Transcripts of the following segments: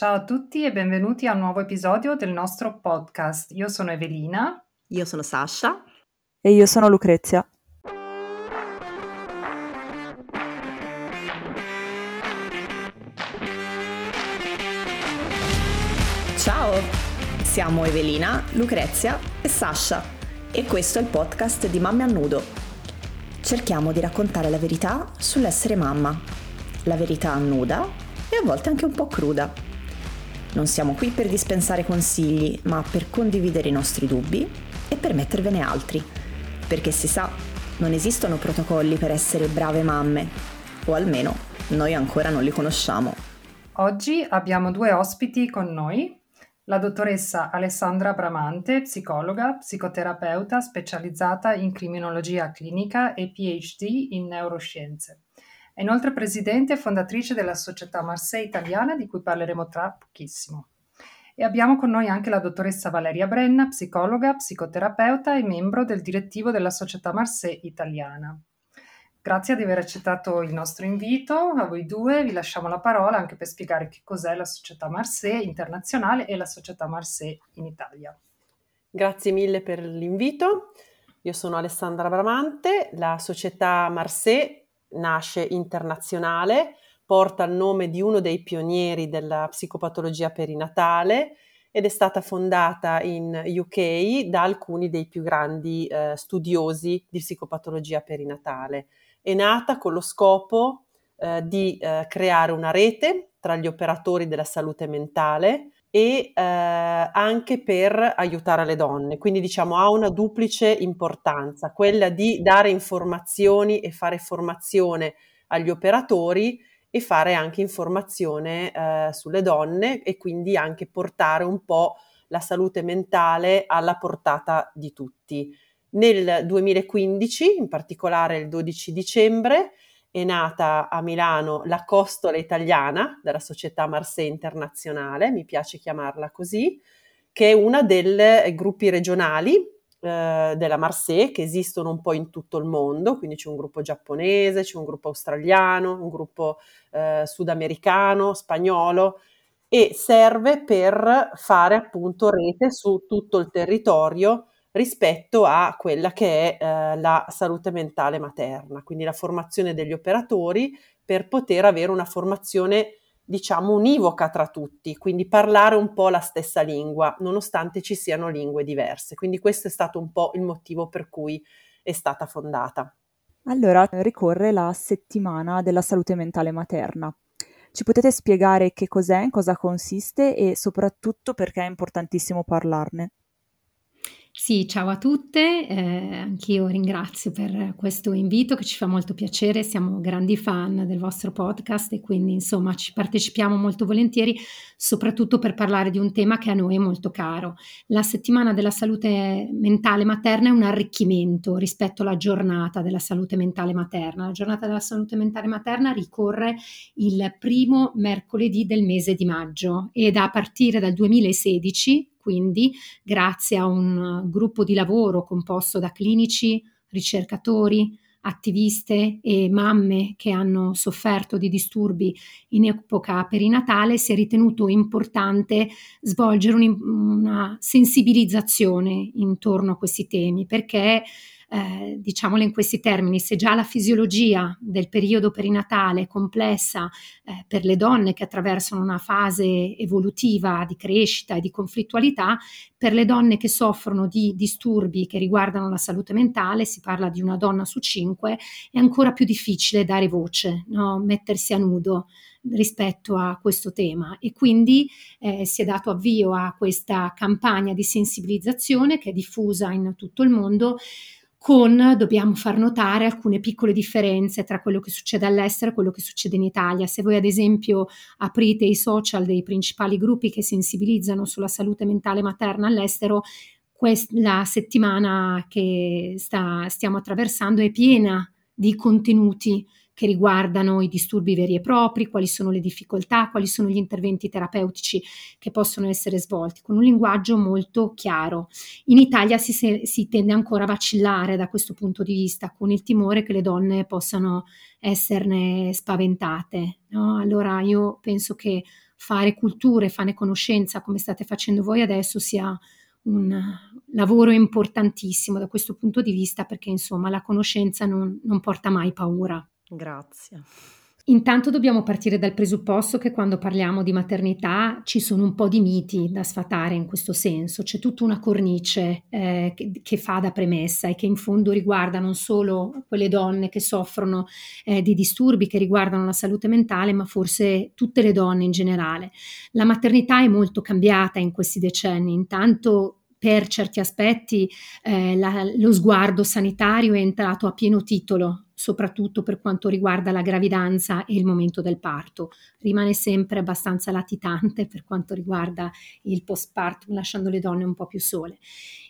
Ciao a tutti e benvenuti a un nuovo episodio del nostro podcast. Io sono Evelina. Io sono Sasha. E io sono Lucrezia. Ciao, siamo Evelina, Lucrezia e Sasha e questo è il podcast di Mamme a Nudo. Cerchiamo di raccontare la verità sull'essere mamma, la verità nuda e a volte anche un po' cruda. Non siamo qui per dispensare consigli, ma per condividere i nostri dubbi e per mettervene altri, perché si sa, non esistono protocolli per essere brave mamme, o almeno noi ancora non li conosciamo. Oggi abbiamo due ospiti con noi, la dottoressa Alessandra Bramante, psicologa, psicoterapeuta specializzata in criminologia clinica e PhD in neuroscienze. È inoltre presidente e fondatrice della Società Marseille Italiana, di cui parleremo tra pochissimo. E abbiamo con noi anche la dottoressa Valeria Brenna, psicologa, psicoterapeuta e membro del direttivo della Società Marseille Italiana. Grazie di aver accettato il nostro invito, a voi due vi lasciamo la parola anche per spiegare che cos'è la Società Marseille internazionale e la Società Marseille in Italia. Grazie mille per l'invito. Io sono Alessandra Bramante, la Società Marseille nasce internazionale, porta il nome di uno dei pionieri della psicopatologia perinatale ed è stata fondata in UK da alcuni dei più grandi eh, studiosi di psicopatologia perinatale. È nata con lo scopo eh, di eh, creare una rete tra gli operatori della salute mentale e eh, anche per aiutare le donne. Quindi diciamo ha una duplice importanza, quella di dare informazioni e fare formazione agli operatori e fare anche informazione eh, sulle donne e quindi anche portare un po' la salute mentale alla portata di tutti. Nel 2015, in particolare il 12 dicembre, è nata a Milano la Costola Italiana della società Marseille Internazionale, mi piace chiamarla così, che è una dei gruppi regionali eh, della Marseille che esistono un po' in tutto il mondo, quindi c'è un gruppo giapponese, c'è un gruppo australiano, un gruppo eh, sudamericano, spagnolo e serve per fare appunto rete su tutto il territorio rispetto a quella che è eh, la salute mentale materna, quindi la formazione degli operatori per poter avere una formazione diciamo univoca tra tutti, quindi parlare un po' la stessa lingua, nonostante ci siano lingue diverse. Quindi questo è stato un po' il motivo per cui è stata fondata. Allora, ricorre la settimana della salute mentale materna. Ci potete spiegare che cos'è, in cosa consiste e soprattutto perché è importantissimo parlarne? Sì, ciao a tutte, eh, anch'io ringrazio per questo invito che ci fa molto piacere, siamo grandi fan del vostro podcast e quindi insomma ci partecipiamo molto volentieri, soprattutto per parlare di un tema che a noi è molto caro. La settimana della salute mentale materna è un arricchimento rispetto alla giornata della salute mentale materna. La giornata della salute mentale materna ricorre il primo mercoledì del mese di maggio ed a partire dal 2016 quindi grazie a un gruppo di lavoro composto da clinici, ricercatori, attiviste e mamme che hanno sofferto di disturbi in epoca perinatale, si è ritenuto importante svolgere un, una sensibilizzazione intorno a questi temi perché eh, diciamolo in questi termini, se già la fisiologia del periodo perinatale è complessa eh, per le donne che attraversano una fase evolutiva di crescita e di conflittualità, per le donne che soffrono di disturbi che riguardano la salute mentale, si parla di una donna su cinque, è ancora più difficile dare voce, no? mettersi a nudo rispetto a questo tema e quindi eh, si è dato avvio a questa campagna di sensibilizzazione che è diffusa in tutto il mondo con, dobbiamo far notare, alcune piccole differenze tra quello che succede all'estero e quello che succede in Italia. Se voi ad esempio aprite i social dei principali gruppi che sensibilizzano sulla salute mentale materna all'estero, quest- la settimana che sta, stiamo attraversando è piena di contenuti che riguardano i disturbi veri e propri, quali sono le difficoltà, quali sono gli interventi terapeutici che possono essere svolti, con un linguaggio molto chiaro. In Italia si, si tende ancora a vacillare da questo punto di vista, con il timore che le donne possano esserne spaventate. No? Allora io penso che fare cultura e fare conoscenza come state facendo voi adesso sia un lavoro importantissimo da questo punto di vista perché insomma la conoscenza non, non porta mai paura. Grazie. Intanto dobbiamo partire dal presupposto che quando parliamo di maternità ci sono un po' di miti da sfatare in questo senso, c'è tutta una cornice eh, che, che, fa da premessa e che in fondo riguarda non solo quelle donne che soffrono eh, di disturbi che riguardano la salute mentale, ma forse tutte le donne in generale. La maternità è molto cambiata in questi decenni, intanto per certi aspetti eh, la, lo sguardo sanitario è entrato a pieno titolo soprattutto per quanto riguarda la gravidanza e il momento del parto. Rimane sempre abbastanza latitante per quanto riguarda il postpartum, lasciando le donne un po' più sole.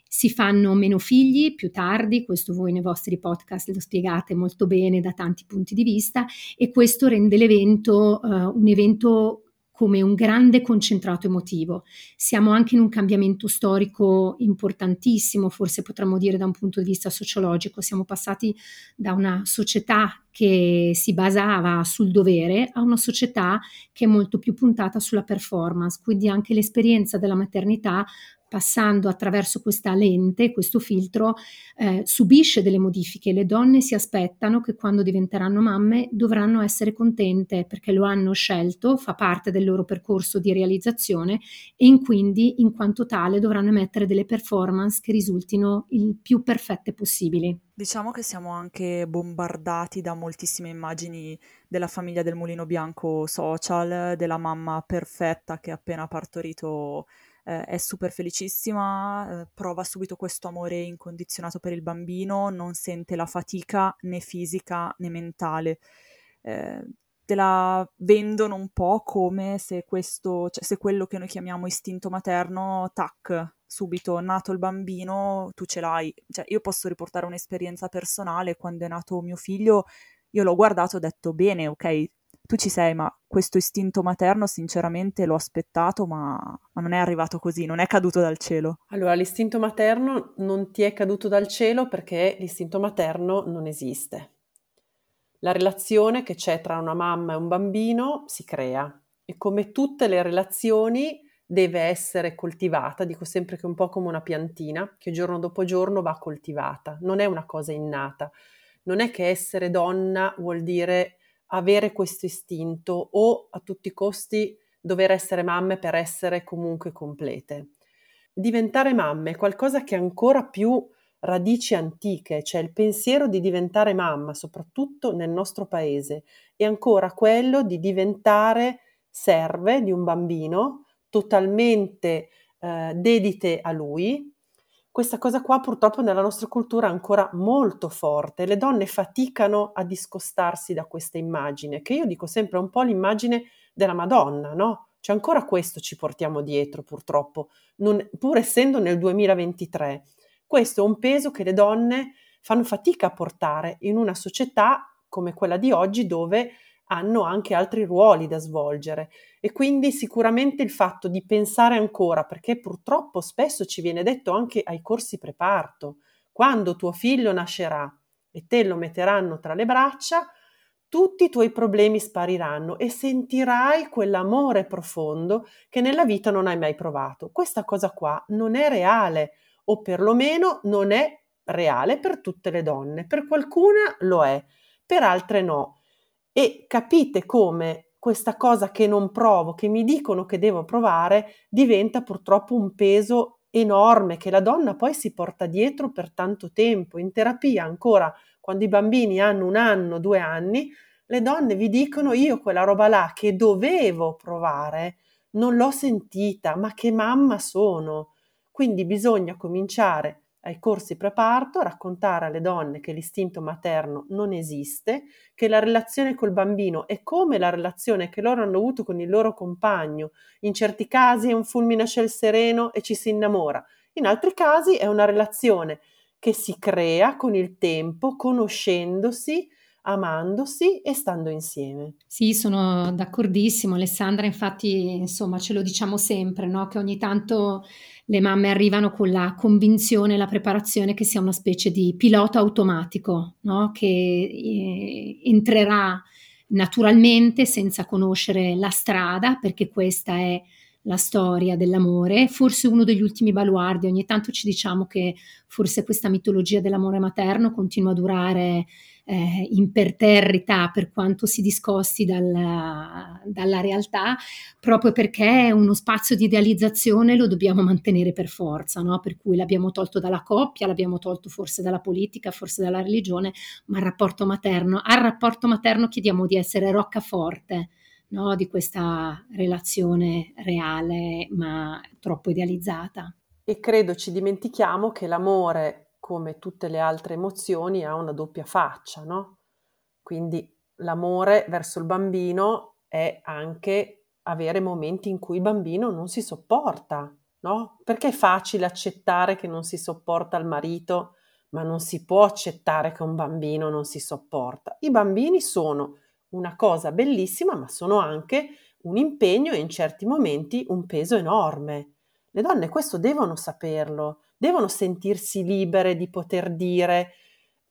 Si fanno meno figli più tardi, questo voi nei vostri podcast lo spiegate molto bene da tanti punti di vista e questo rende l'evento uh, un evento come un grande concentrato emotivo. Siamo anche in un cambiamento storico importantissimo, forse potremmo dire da un punto di vista sociologico. Siamo passati da una società che si basava sul dovere a una società che è molto più puntata sulla performance, quindi anche l'esperienza della maternità passando attraverso questa lente, questo filtro, eh, subisce delle modifiche. Le donne si aspettano che quando diventeranno mamme dovranno essere contente perché lo hanno scelto, fa parte del loro percorso di realizzazione e in quindi in quanto tale dovranno emettere delle performance che risultino il più perfette possibili. Diciamo che siamo anche bombardati da moltissime immagini della famiglia del mulino bianco social, della mamma perfetta che ha appena partorito eh, è super felicissima, eh, prova subito questo amore incondizionato per il bambino, non sente la fatica né fisica né mentale. Eh, te la vendono un po' come se questo, cioè se quello che noi chiamiamo istinto materno, tac, subito nato il bambino, tu ce l'hai. Cioè, io posso riportare un'esperienza personale, quando è nato mio figlio, io l'ho guardato e ho detto, bene, ok, tu ci sei, ma questo istinto materno sinceramente l'ho aspettato, ma, ma, non è arrivato così, non è caduto dal cielo. Allora, l'istinto materno non ti è caduto dal cielo perché l'istinto materno non esiste. La relazione che c'è tra una mamma e un bambino si crea e come tutte le relazioni deve essere coltivata, dico sempre che è un po' come una piantina che giorno dopo giorno va coltivata, non è una cosa innata. Non è che essere donna vuol dire avere questo istinto o a tutti i costi dover essere mamme per essere comunque complete. Diventare mamme è qualcosa che ancora più radici antiche, cioè il pensiero di diventare mamma, soprattutto nel nostro paese, è ancora quello di diventare serve di un bambino totalmente eh, dedite a lui, questa cosa qua purtroppo nella nostra cultura è ancora molto forte. Le donne faticano a discostarsi da questa immagine, che io dico sempre un po' l'immagine della Madonna, no? Cioè ancora questo ci portiamo dietro purtroppo, non, pur essendo nel 2023. Questo è un peso che le donne fanno fatica a portare in una società come quella di oggi dove hanno anche altri ruoli da svolgere e quindi sicuramente il fatto di pensare ancora, perché purtroppo spesso ci viene detto anche ai corsi preparto, quando tuo figlio nascerà e te lo metteranno tra le braccia, tutti i tuoi problemi spariranno e sentirai quell'amore profondo che nella vita non hai mai provato. Questa cosa qua non è reale o perlomeno non è reale per tutte le donne. Per qualcuna lo è, per altre no e capite come questa cosa che non provo, che mi dicono che devo provare, diventa purtroppo un peso enorme che la donna poi si porta dietro per tanto tempo. In terapia ancora, quando i bambini hanno un anno, due anni, le donne vi dicono io quella roba là che dovevo provare, non l'ho sentita, ma che mamma sono. Quindi bisogna cominciare ai corsi preparto, raccontare alle donne che l'istinto materno non esiste, che la relazione col bambino è come la relazione che loro hanno avuto con il loro compagno. In certi casi è un fulmine a ciel sereno e ci si innamora, in altri casi è una relazione che si crea con il tempo, conoscendosi, amandosi e stando insieme. Sì, sono d'accordissimo Alessandra, infatti insomma ce lo diciamo sempre, no? che ogni tanto le mamme arrivano con la convinzione, la preparazione che sia una specie di pilota automatico no? che eh, entrerà naturalmente senza conoscere la strada, perché questa è la storia dell'amore, forse uno degli ultimi baluardi. Ogni tanto ci diciamo che forse questa mitologia dell'amore materno continua a durare eh, imperterrita per quanto si discosti dalla, dalla realtà, proprio perché uno spazio di idealizzazione lo dobbiamo mantenere per forza, no? per cui l'abbiamo tolto dalla coppia, l'abbiamo tolto forse dalla politica, forse dalla religione, ma il rapporto materno, al rapporto materno chiediamo di essere roccaforte no, di questa relazione reale ma troppo idealizzata. E credo ci dimentichiamo che l'amore, come tutte le altre emozioni, ha una doppia faccia, no? Quindi l'amore verso il bambino è anche avere momenti in cui il bambino non si sopporta, no? Perché è facile accettare che non si sopporta il marito, ma non si può accettare che un bambino non si sopporta. I bambini sono una cosa bellissima, ma sono anche un impegno e in certi momenti un peso enorme. Le donne questo devono saperlo, devono sentirsi libere di poter dire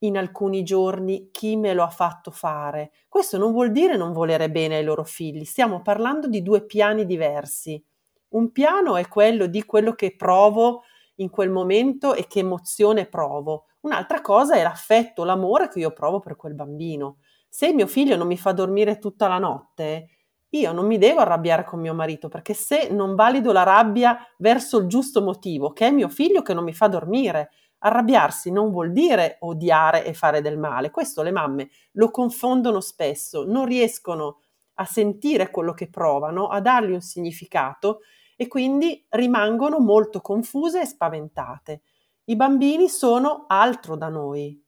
in alcuni giorni chi me lo ha fatto fare. Questo non vuol dire non volere bene ai loro figli, stiamo parlando di due piani diversi. Un piano è quello di quello che provo in quel momento e che emozione provo. Un'altra cosa è l'affetto, l'amore che io provo per quel bambino se mio figlio non mi fa dormire tutta la notte, io non mi devo arrabbiare con mio marito perché se non valido la rabbia verso il giusto motivo, che è mio figlio che non mi fa dormire, arrabbiarsi non vuol dire odiare e fare del male. Questo le mamme lo confondono spesso, non riescono a sentire quello che provano, a dargli un significato e quindi rimangono molto confuse e spaventate. I bambini sono altro da noi,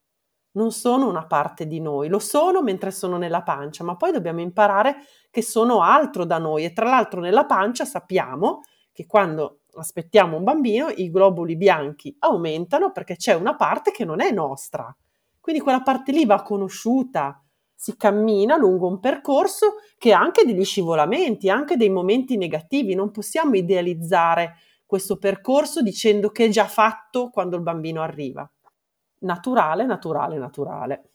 non sono una parte di noi, lo sono mentre sono nella pancia, ma poi dobbiamo imparare che sono altro da noi. E tra l'altro nella pancia sappiamo che quando aspettiamo un bambino i globuli bianchi aumentano perché c'è una parte che non è nostra. Quindi quella parte lì va conosciuta, si cammina lungo un percorso che ha anche degli scivolamenti, anche dei momenti negativi, non possiamo idealizzare questo percorso dicendo che è già fatto quando il bambino arriva naturale, naturale, naturale.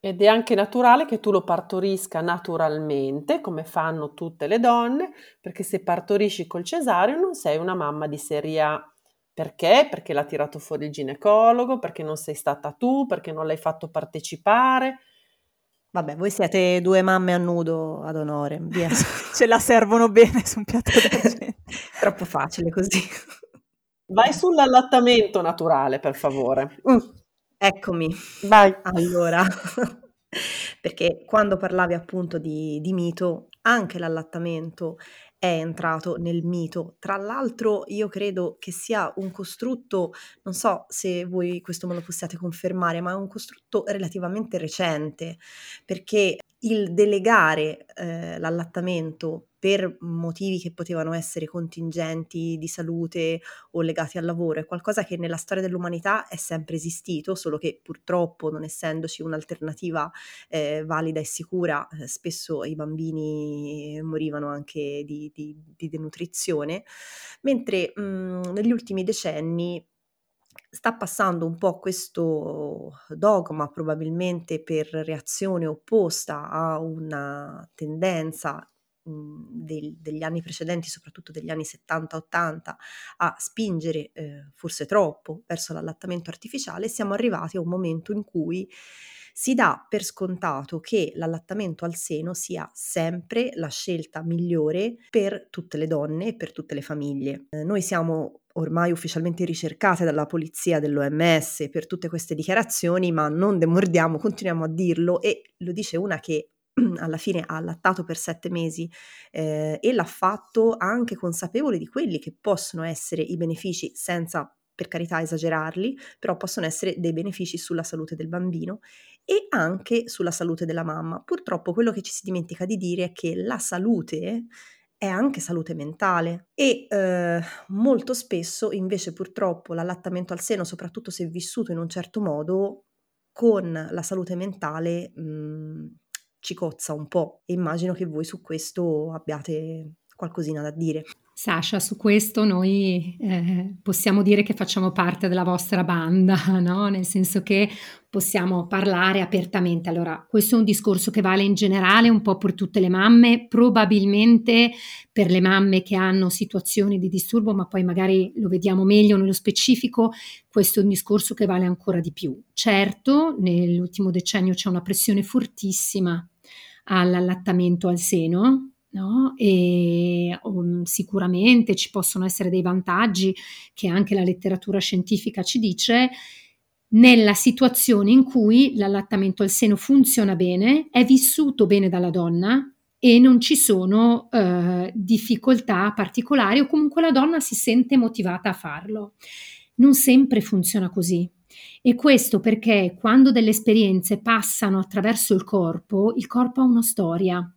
Ed è anche naturale che tu lo partorisca naturalmente, come fanno tutte le donne, perché se partorisci col cesareo non sei una mamma di serie A. Perché? Perché l'ha tirato fuori il ginecologo, perché non sei stata tu, perché non l'hai fatto partecipare. Vabbè, voi siete due mamme a nudo ad onore, via. Ce la servono bene su un piatto d'argento. Troppo facile così. Vai sull'allattamento naturale, per favore. Mm, eccomi. Vai. Allora, perché quando parlavi appunto di, di mito, anche l'allattamento è entrato nel mito. Tra l'altro io credo che sia un costrutto, non so se voi questo me lo possiate confermare, ma è un costrutto relativamente recente, perché il delegare eh, l'allattamento per motivi che potevano essere contingenti di salute o legati al lavoro, è qualcosa che nella storia dell'umanità è sempre esistito, solo che purtroppo non essendoci un'alternativa eh, valida e sicura, eh, spesso i bambini morivano anche di, di, di denutrizione, mentre mh, mhmm, negli ultimi decenni sta passando un po' questo dogma, probabilmente per reazione opposta a una tendenza Mhmm, degli anni precedenti, soprattutto degli anni 70-80, a spingere eh, forse troppo verso l'allattamento artificiale, siamo arrivati a un momento in cui si dà per scontato che l'allattamento al seno sia sempre la scelta migliore per tutte le donne e per tutte le famiglie. Eh, noi siamo ormai ufficialmente ricercate dalla polizia dell'OMS per tutte queste dichiarazioni, ma non demordiamo, continuiamo a dirlo e lo dice una che alla fine ha allattato per sette mesi eh, e l'ha fatto anche consapevole di quelli che possono essere i benefici senza per carità esagerarli, però possono essere dei benefici sulla salute del bambino e anche sulla salute della mamma. Purtroppo quello che ci si dimentica di dire è che la salute è anche salute mentale e eh, molto spesso invece purtroppo l'allattamento al seno, soprattutto se vissuto in un certo modo, con la salute mentale mh, mhmm, ci cozza un po' e immagino che voi su questo abbiate qualcosina da dire. Sasha, su questo noi eh, possiamo dire che facciamo parte della vostra banda, no? Nel senso che possiamo parlare apertamente. Allora, questo è un discorso che vale in generale un po' per tutte le mamme, probabilmente per le mamme che hanno situazioni di disturbo, ma poi magari lo vediamo meglio nello specifico, questo è un discorso che vale ancora di più. Certo, nell'ultimo decennio c'è una pressione fortissima all'allattamento al seno, No? E um, sicuramente ci possono essere dei vantaggi che anche la letteratura scientifica ci dice nella situazione in cui l'allattamento al seno funziona bene, è vissuto bene dalla donna e non ci sono eh, difficoltà particolari o comunque la donna si sente motivata a farlo. Non sempre funziona così. E questo perché quando delle esperienze passano attraverso il corpo, il corpo ha una storia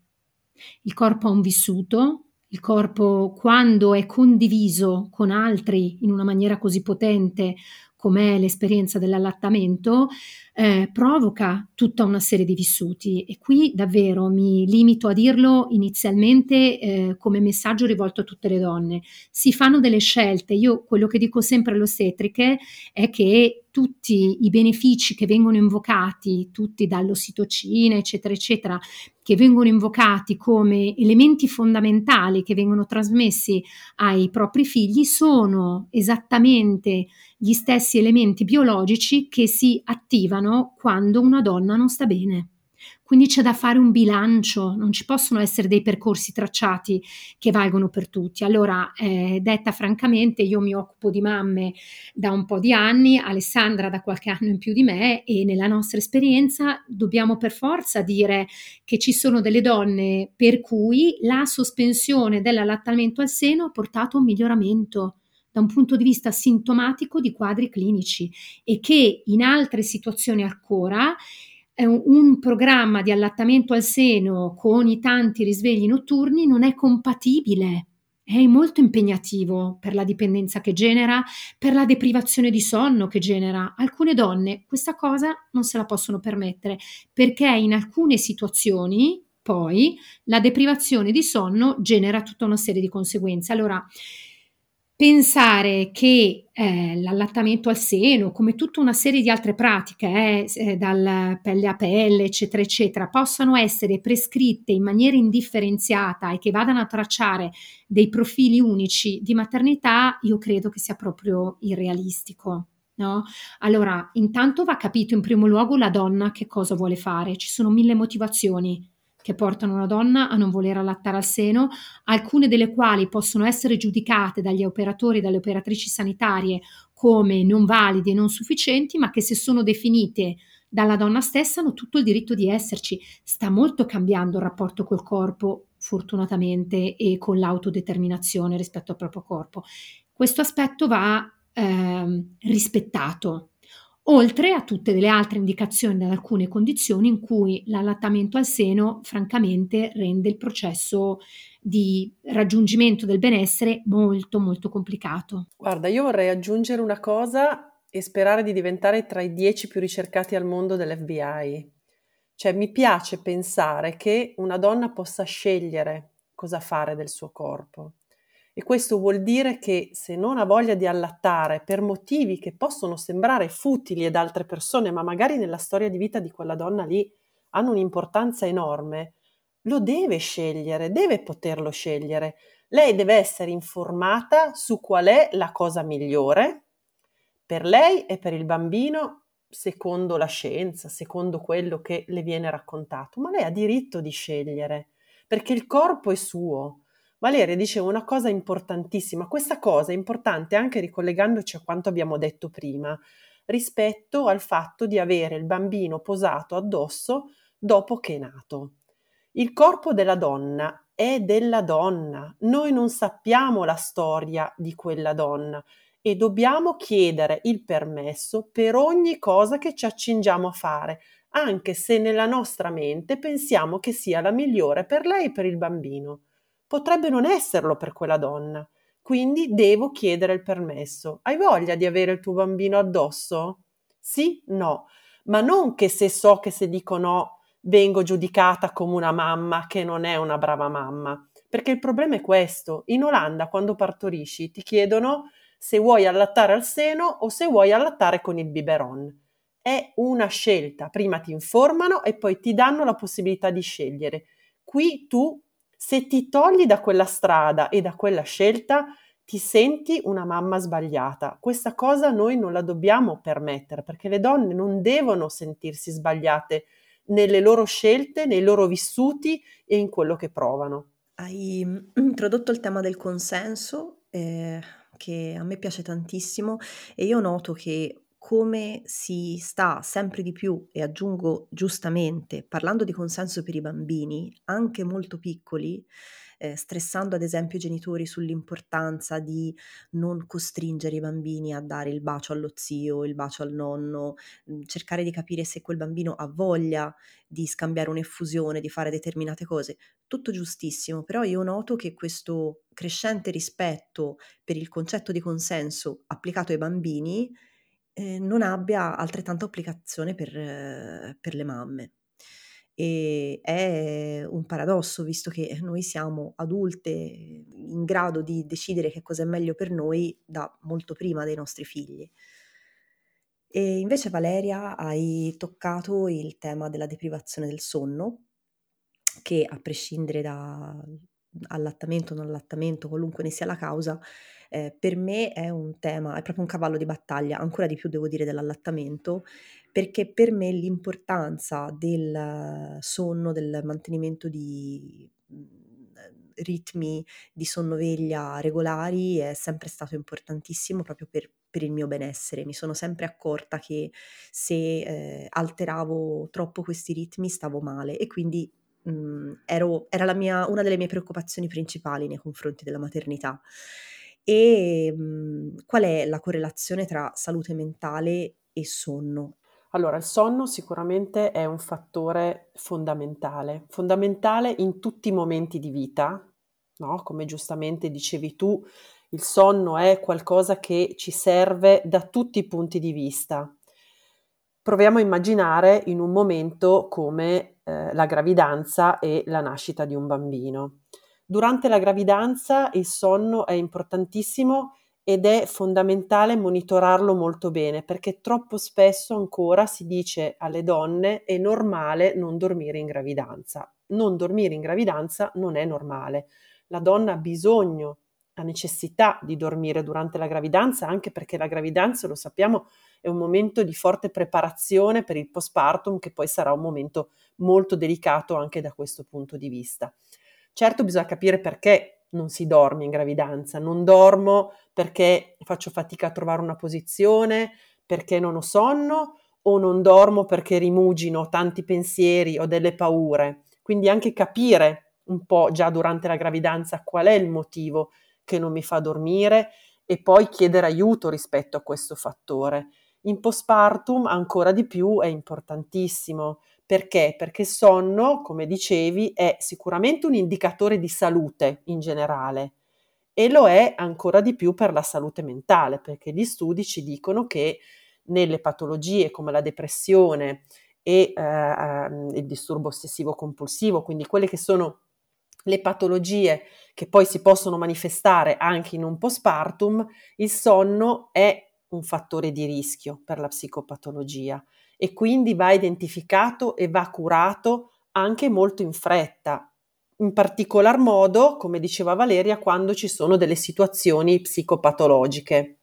il corpo ha un vissuto, il corpo quando è condiviso con altri in una maniera così potente come l'esperienza dell'allattamento, eh, provoca tutta una serie di vissuti e qui davvero mi limito a dirlo inizialmente eh, come messaggio rivolto a tutte le donne. Si fanno delle scelte, io quello che dico sempre alle ostetriche è che tutti i benefici che vengono invocati, tutti dall'ossitocina, eccetera, eccetera, che vengono invocati come elementi fondamentali che vengono trasmessi ai propri figli, sono esattamente gli stessi elementi biologici che si attivano quando una donna non sta bene. Quindi c'è da fare un bilancio, non ci possono essere dei percorsi tracciati che valgono per tutti. Allora, eh, detta francamente, io mi occupo di mamme da un po' di anni, Alessandra da qualche anno in più di me e nella nostra esperienza dobbiamo per forza dire che ci sono delle donne per cui la sospensione dell'allattamento al seno ha portato a un miglioramento da un punto di vista sintomatico di quadri clinici e che in altre situazioni ancora un programma di allattamento al seno con i tanti risvegli notturni non è compatibile. È molto impegnativo per la dipendenza che genera, per la deprivazione di sonno che genera. Alcune donne questa cosa non se la possono permettere perché in alcune situazioni poi la deprivazione di sonno genera tutta una serie di conseguenze. Allora, pensare che eh, l'allattamento al seno, come tutta una serie di altre pratiche, eh, eh, dal pelle a pelle, eccetera, eccetera, possano essere prescritte in maniera indifferenziata e che vadano a tracciare dei profili unici di maternità, io credo che sia proprio irrealistico. No? Allora, intanto va capito in primo luogo la donna che cosa vuole fare. Ci sono mille motivazioni che portano una donna a non voler allattare al seno, alcune delle quali possono essere giudicate dagli operatori e dalle operatrici sanitarie come non valide e non sufficienti, ma che se sono definite dalla donna stessa hanno tutto il diritto di esserci. Sta molto cambiando il rapporto col corpo, fortunatamente, e con l'autodeterminazione rispetto al proprio corpo. Questo aspetto va eh, rispettato oltre a tutte le altre indicazioni da alcune condizioni in cui l'allattamento al seno francamente rende il processo di raggiungimento del benessere molto molto complicato. Guarda, io vorrei aggiungere una cosa e sperare di diventare tra i dieci più ricercati al mondo dell'FBI. Cioè mi piace pensare che una donna possa scegliere cosa fare del suo corpo e questo vuol dire che se non ha voglia di allattare per motivi che possono sembrare futili ad altre persone, ma magari nella storia di vita di quella donna lì hanno un'importanza enorme, lo deve scegliere, deve poterlo scegliere. Lei deve essere informata su qual è la cosa migliore per lei e per il bambino secondo la scienza, secondo quello che le viene raccontato, ma lei ha diritto di scegliere perché il corpo è suo Valeria diceva una cosa importantissima, questa cosa è importante anche ricollegandoci a quanto abbiamo detto prima, rispetto al fatto di avere il bambino posato addosso dopo che è nato. Il corpo della donna è della donna, noi non sappiamo la storia di quella donna e dobbiamo chiedere il permesso per ogni cosa che ci accingiamo a fare, anche se nella nostra mente pensiamo che sia la migliore per lei e per il bambino potrebbe non esserlo per quella donna. Quindi devo chiedere il permesso. Hai voglia di avere il tuo bambino addosso? Sì? No. Ma non che se so che se dico no vengo giudicata come una mamma che non è una brava mamma, Perché il problema è questo. In Olanda, quando partorisci, ti chiedono se vuoi allattare al seno o se vuoi allattare con il biberon. È una scelta. Prima ti informano e poi ti danno la possibilità di scegliere. Qui tu, se ti togli da quella strada e da quella scelta, ti senti una mamma sbagliata. Questa cosa noi non la dobbiamo permettere perché le donne non devono sentirsi sbagliate nelle loro scelte, nei loro vissuti e in quello che provano. Hai mm, introdotto il tema del consenso, eh, che a me piace tantissimo e io noto che come si sta sempre di più, e aggiungo giustamente, parlando di consenso per i bambini, anche molto piccoli, eh, stressando ad esempio i genitori sull'importanza di non costringere i bambini a dare il bacio allo zio, il bacio al nonno, mh, cercare di capire se quel bambino ha voglia di scambiare un'effusione, di fare determinate cose. Tutto giustissimo, però io noto che questo crescente rispetto per il concetto di consenso applicato ai bambini eh, non abbia altrettanta applicazione per, eh, per le mamme. E è un paradosso, visto che noi siamo adulte in grado di decidere che cosa è meglio per noi da molto prima dei nostri figli. E invece Valeria hai toccato il tema della deprivazione del sonno, che a prescindere da allattamento o non allattamento, qualunque ne sia la causa, eh, per me è un tema, è proprio un cavallo di battaglia, ancora di più devo dire dell'allattamento, perché per me l'importanza del sonno, del mantenimento di mhmm, ritmi di sonnoveglia regolari è sempre stato importantissimo proprio per, per il mio benessere. Mi sono sempre accorta che se eh, alteravo troppo questi ritmi stavo male e quindi mh, mhmm, ero, era mia, una delle mie preoccupazioni principali nei confronti della maternità. E mh, mhmm, qual è la correlazione tra salute mentale e sonno? Allora, il sonno sicuramente è un fattore fondamentale, fondamentale in tutti i momenti di vita, no? Come giustamente dicevi tu, il sonno è qualcosa che ci serve da tutti i punti di vista. Proviamo a immaginare in un momento come eh, la gravidanza e la nascita di un bambino. Durante la gravidanza il sonno è importantissimo ed è fondamentale monitorarlo molto bene perché troppo spesso ancora si dice alle donne è normale non dormire in gravidanza. Non dormire in gravidanza non è normale. La donna ha bisogno, ha necessità di dormire durante la gravidanza anche perché la gravidanza, lo sappiamo, è un momento di forte preparazione per il postpartum che poi sarà un momento molto delicato anche da questo punto di vista. Certo bisogna capire perché non si dorme in gravidanza, non dormo perché faccio fatica a trovare una posizione, perché non ho sonno o non dormo perché rimugino tanti pensieri o delle paure. Quindi anche capire un po' già durante la gravidanza qual è il motivo che non mi fa dormire e poi chiedere aiuto rispetto a questo fattore. In postpartum ancora di più è importantissimo perché? Perché sonno, come dicevi, è sicuramente un indicatore di salute in generale e lo è ancora di più per la salute mentale, perché gli studi ci dicono che nelle patologie come la depressione e eh, ehm, il disturbo ossessivo compulsivo, quindi quelle che sono le patologie che poi si possono manifestare anche in un postpartum, il sonno è un fattore di rischio per la psicopatologia e quindi va identificato e va curato anche molto in fretta, in particolar modo, come diceva Valeria, quando ci sono delle situazioni psicopatologiche.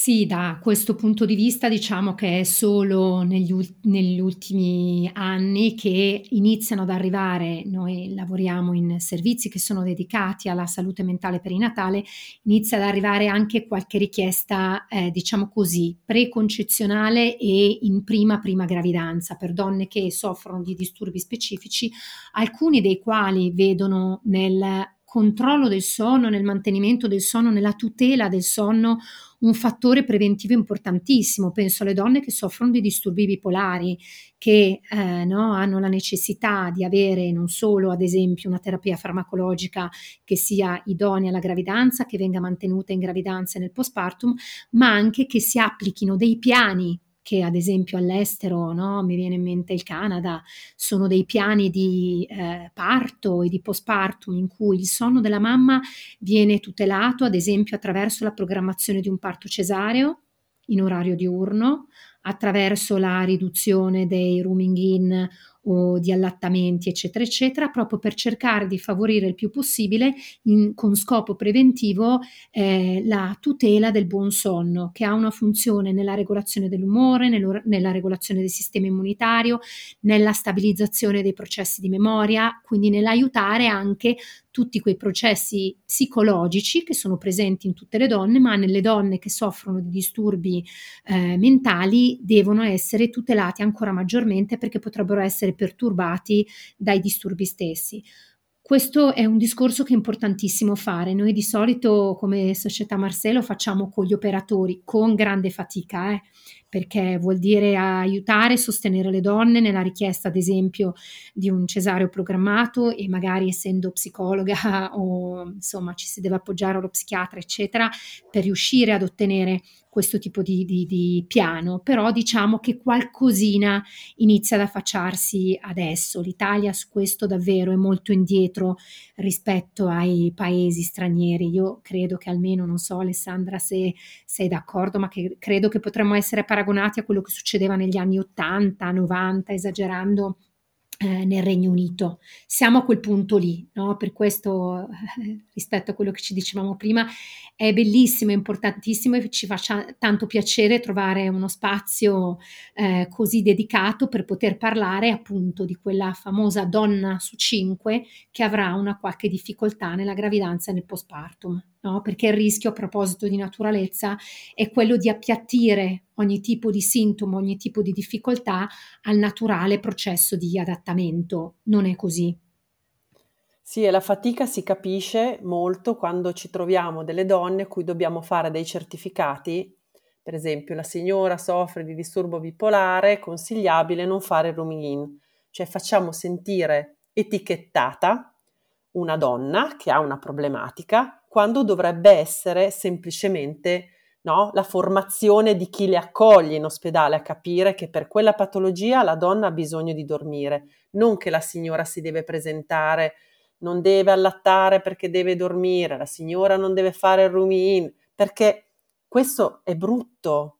Sì, da questo punto di vista diciamo che è solo negli, negli, ultimi anni che iniziano ad arrivare, noi lavoriamo in servizi che sono dedicati alla salute mentale perinatale, inizia ad arrivare anche qualche richiesta, eh, diciamo così, preconcezionale e in prima prima gravidanza per donne che soffrono di disturbi specifici, alcuni dei quali vedono nel controllo del sonno, nel mantenimento del sonno, nella tutela del sonno un fattore preventivo importantissimo. Penso alle donne che soffrono di disturbi bipolari, che eh, no, hanno la necessità di avere non solo, ad esempio, una terapia farmacologica che sia idonea alla gravidanza, che venga mantenuta in gravidanza e nel postpartum, ma anche che si applichino dei piani che ad esempio all'estero, no, mi viene in mente il Canada, sono dei piani di eh, parto e di postpartum in cui il sonno della mamma viene tutelato ad esempio attraverso la programmazione di un parto cesareo in orario diurno, attraverso la riduzione dei rooming in o di allattamenti, eccetera, eccetera, proprio per cercare di favorire il più possibile, in, con scopo preventivo, eh, la tutela del buon sonno, che ha una funzione nella regolazione dell'umore, nella regolazione del sistema immunitario, nella stabilizzazione dei processi di memoria, quindi nell'aiutare anche tutti quei processi psicologici che sono presenti in tutte le donne, ma nelle donne che soffrono di disturbi eh, mentali devono essere tutelati ancora maggiormente perché potrebbero essere perturbati dai disturbi stessi. Questo è un discorso che è importantissimo fare. Noi di solito come Società Marcello facciamo con gli operatori, con grande fatica, eh perché vuol dire aiutare e sostenere le donne nella richiesta, ad esempio, di un cesareo programmato e magari essendo psicologa o insomma ci si deve appoggiare allo psichiatra, eccetera, per riuscire ad ottenere questo tipo di, di, di, piano, però diciamo che qualcosina inizia ad affacciarsi adesso. L'Italia su questo davvero è molto indietro rispetto ai paesi stranieri. Io credo che almeno, non so Alessandra se sei d'accordo, ma che credo che potremmo essere paragonati a quello che succedeva negli anni 80, 90, esagerando eh, nel Regno Unito. Siamo a quel punto lì, no? per questo eh, rispetto a quello che ci dicevamo prima è bellissimo, è importantissimo e ci faccia tanto piacere trovare uno spazio eh, così dedicato per poter parlare appunto di quella famosa donna su cinque che avrà una qualche difficoltà nella gravidanza e nel postpartum no? perché il rischio a proposito di naturalezza è quello di appiattire ogni tipo di sintomo, ogni tipo di difficoltà al naturale processo di adattamento. Non è così. Sì, e la fatica si capisce molto quando ci troviamo delle donne a cui dobbiamo fare dei certificati. Per esempio, la signora soffre di disturbo bipolare, è consigliabile non fare rooming in, cioè facciamo sentire etichettata una donna che ha una problematica quando dovrebbe essere semplicemente no, la formazione di chi le accoglie in ospedale a capire che per quella patologia la donna ha bisogno di dormire, non che la signora si deve presentare, non deve allattare perché deve dormire, la signora non deve fare il room in, perché questo è brutto,